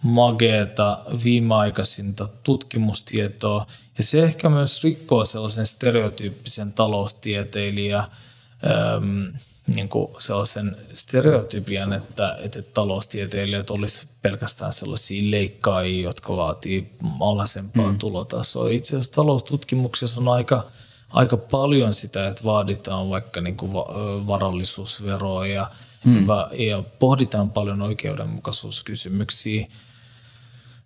mageeta, viimeaikaisinta tutkimustietoa. Ja se ehkä myös rikkoo sellaisen stereotyyppisen taloustieteilijä äm, niin kuin sellaisen stereotypian, että, että taloustieteilijät olisivat pelkästään sellaisia leikkaajia, jotka vaatii alhaisempaa mm. tulotasoa. Itse asiassa taloustutkimuksessa on aika, aika paljon sitä, että vaaditaan vaikka niin kuin varallisuusveroa ja, mm. ja pohditaan paljon oikeudenmukaisuuskysymyksiä –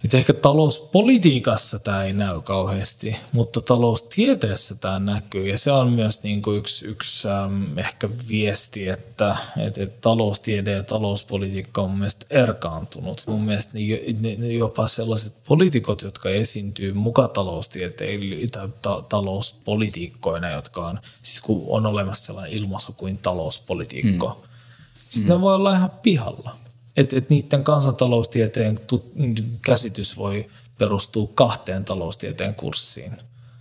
nyt ehkä talouspolitiikassa tämä ei näy kauheasti, mutta taloustieteessä tämä näkyy. Ja se on myös niin kuin yksi, yksi ähm, ehkä viesti, että, että, että taloustiede ja talouspolitiikka on mielestäni erkaantunut. Mun mielestä niin jopa sellaiset poliitikot, jotka esiintyy muka taloustieteilijöitä tai ta- talouspolitiikkoina, jotka on, siis kun on olemassa sellainen ilmaisu kuin talouspolitiikko, mm. sitä mm. voi olla ihan pihalla että et niiden kansantaloustieteen tut, käsitys voi perustua kahteen taloustieteen kurssiin.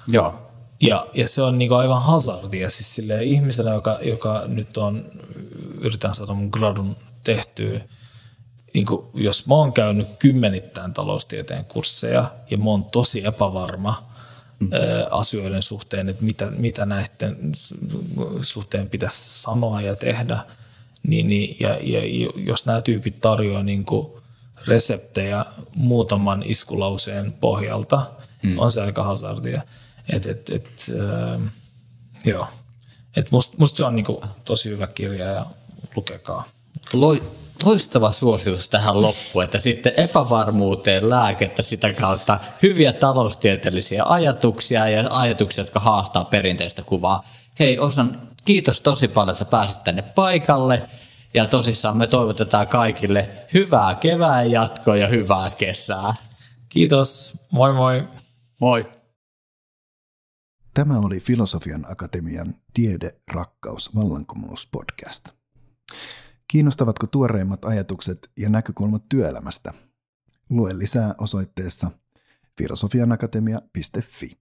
Joo. Ja, ja se on niinku aivan hazardia. Siis sille ihmisenä, joka, joka nyt on, yritän saada mun gradun tehtyä, niin kuin, jos mä oon käynyt kymmenittäin taloustieteen kursseja ja mä oon tosi epävarma mm. ä, asioiden suhteen, että mitä, mitä näiden suhteen pitäisi sanoa ja tehdä – niin, niin, ja, ja jos nämä tyypit tarjoaa niin kuin reseptejä muutaman iskulauseen pohjalta, mm. on se aika hazardia. Et, et, et, äh, joo. Et must, musta se on niin kuin tosi hyvä kirja ja lukekaa. Loi, loistava suositus tähän loppuun, että sitten epävarmuuteen lääkettä sitä kautta hyviä taloustieteellisiä ajatuksia ja ajatuksia, jotka haastaa perinteistä kuvaa. Hei, osan kiitos tosi paljon, että pääsit tänne paikalle. Ja tosissaan me toivotetaan kaikille hyvää kevään jatkoa ja hyvää kesää. Kiitos. Moi moi. Moi. Tämä oli Filosofian Akatemian Tiede, rakkaus, vallankumous podcast. Kiinnostavatko tuoreimmat ajatukset ja näkökulmat työelämästä? Lue lisää osoitteessa filosofianakatemia.fi.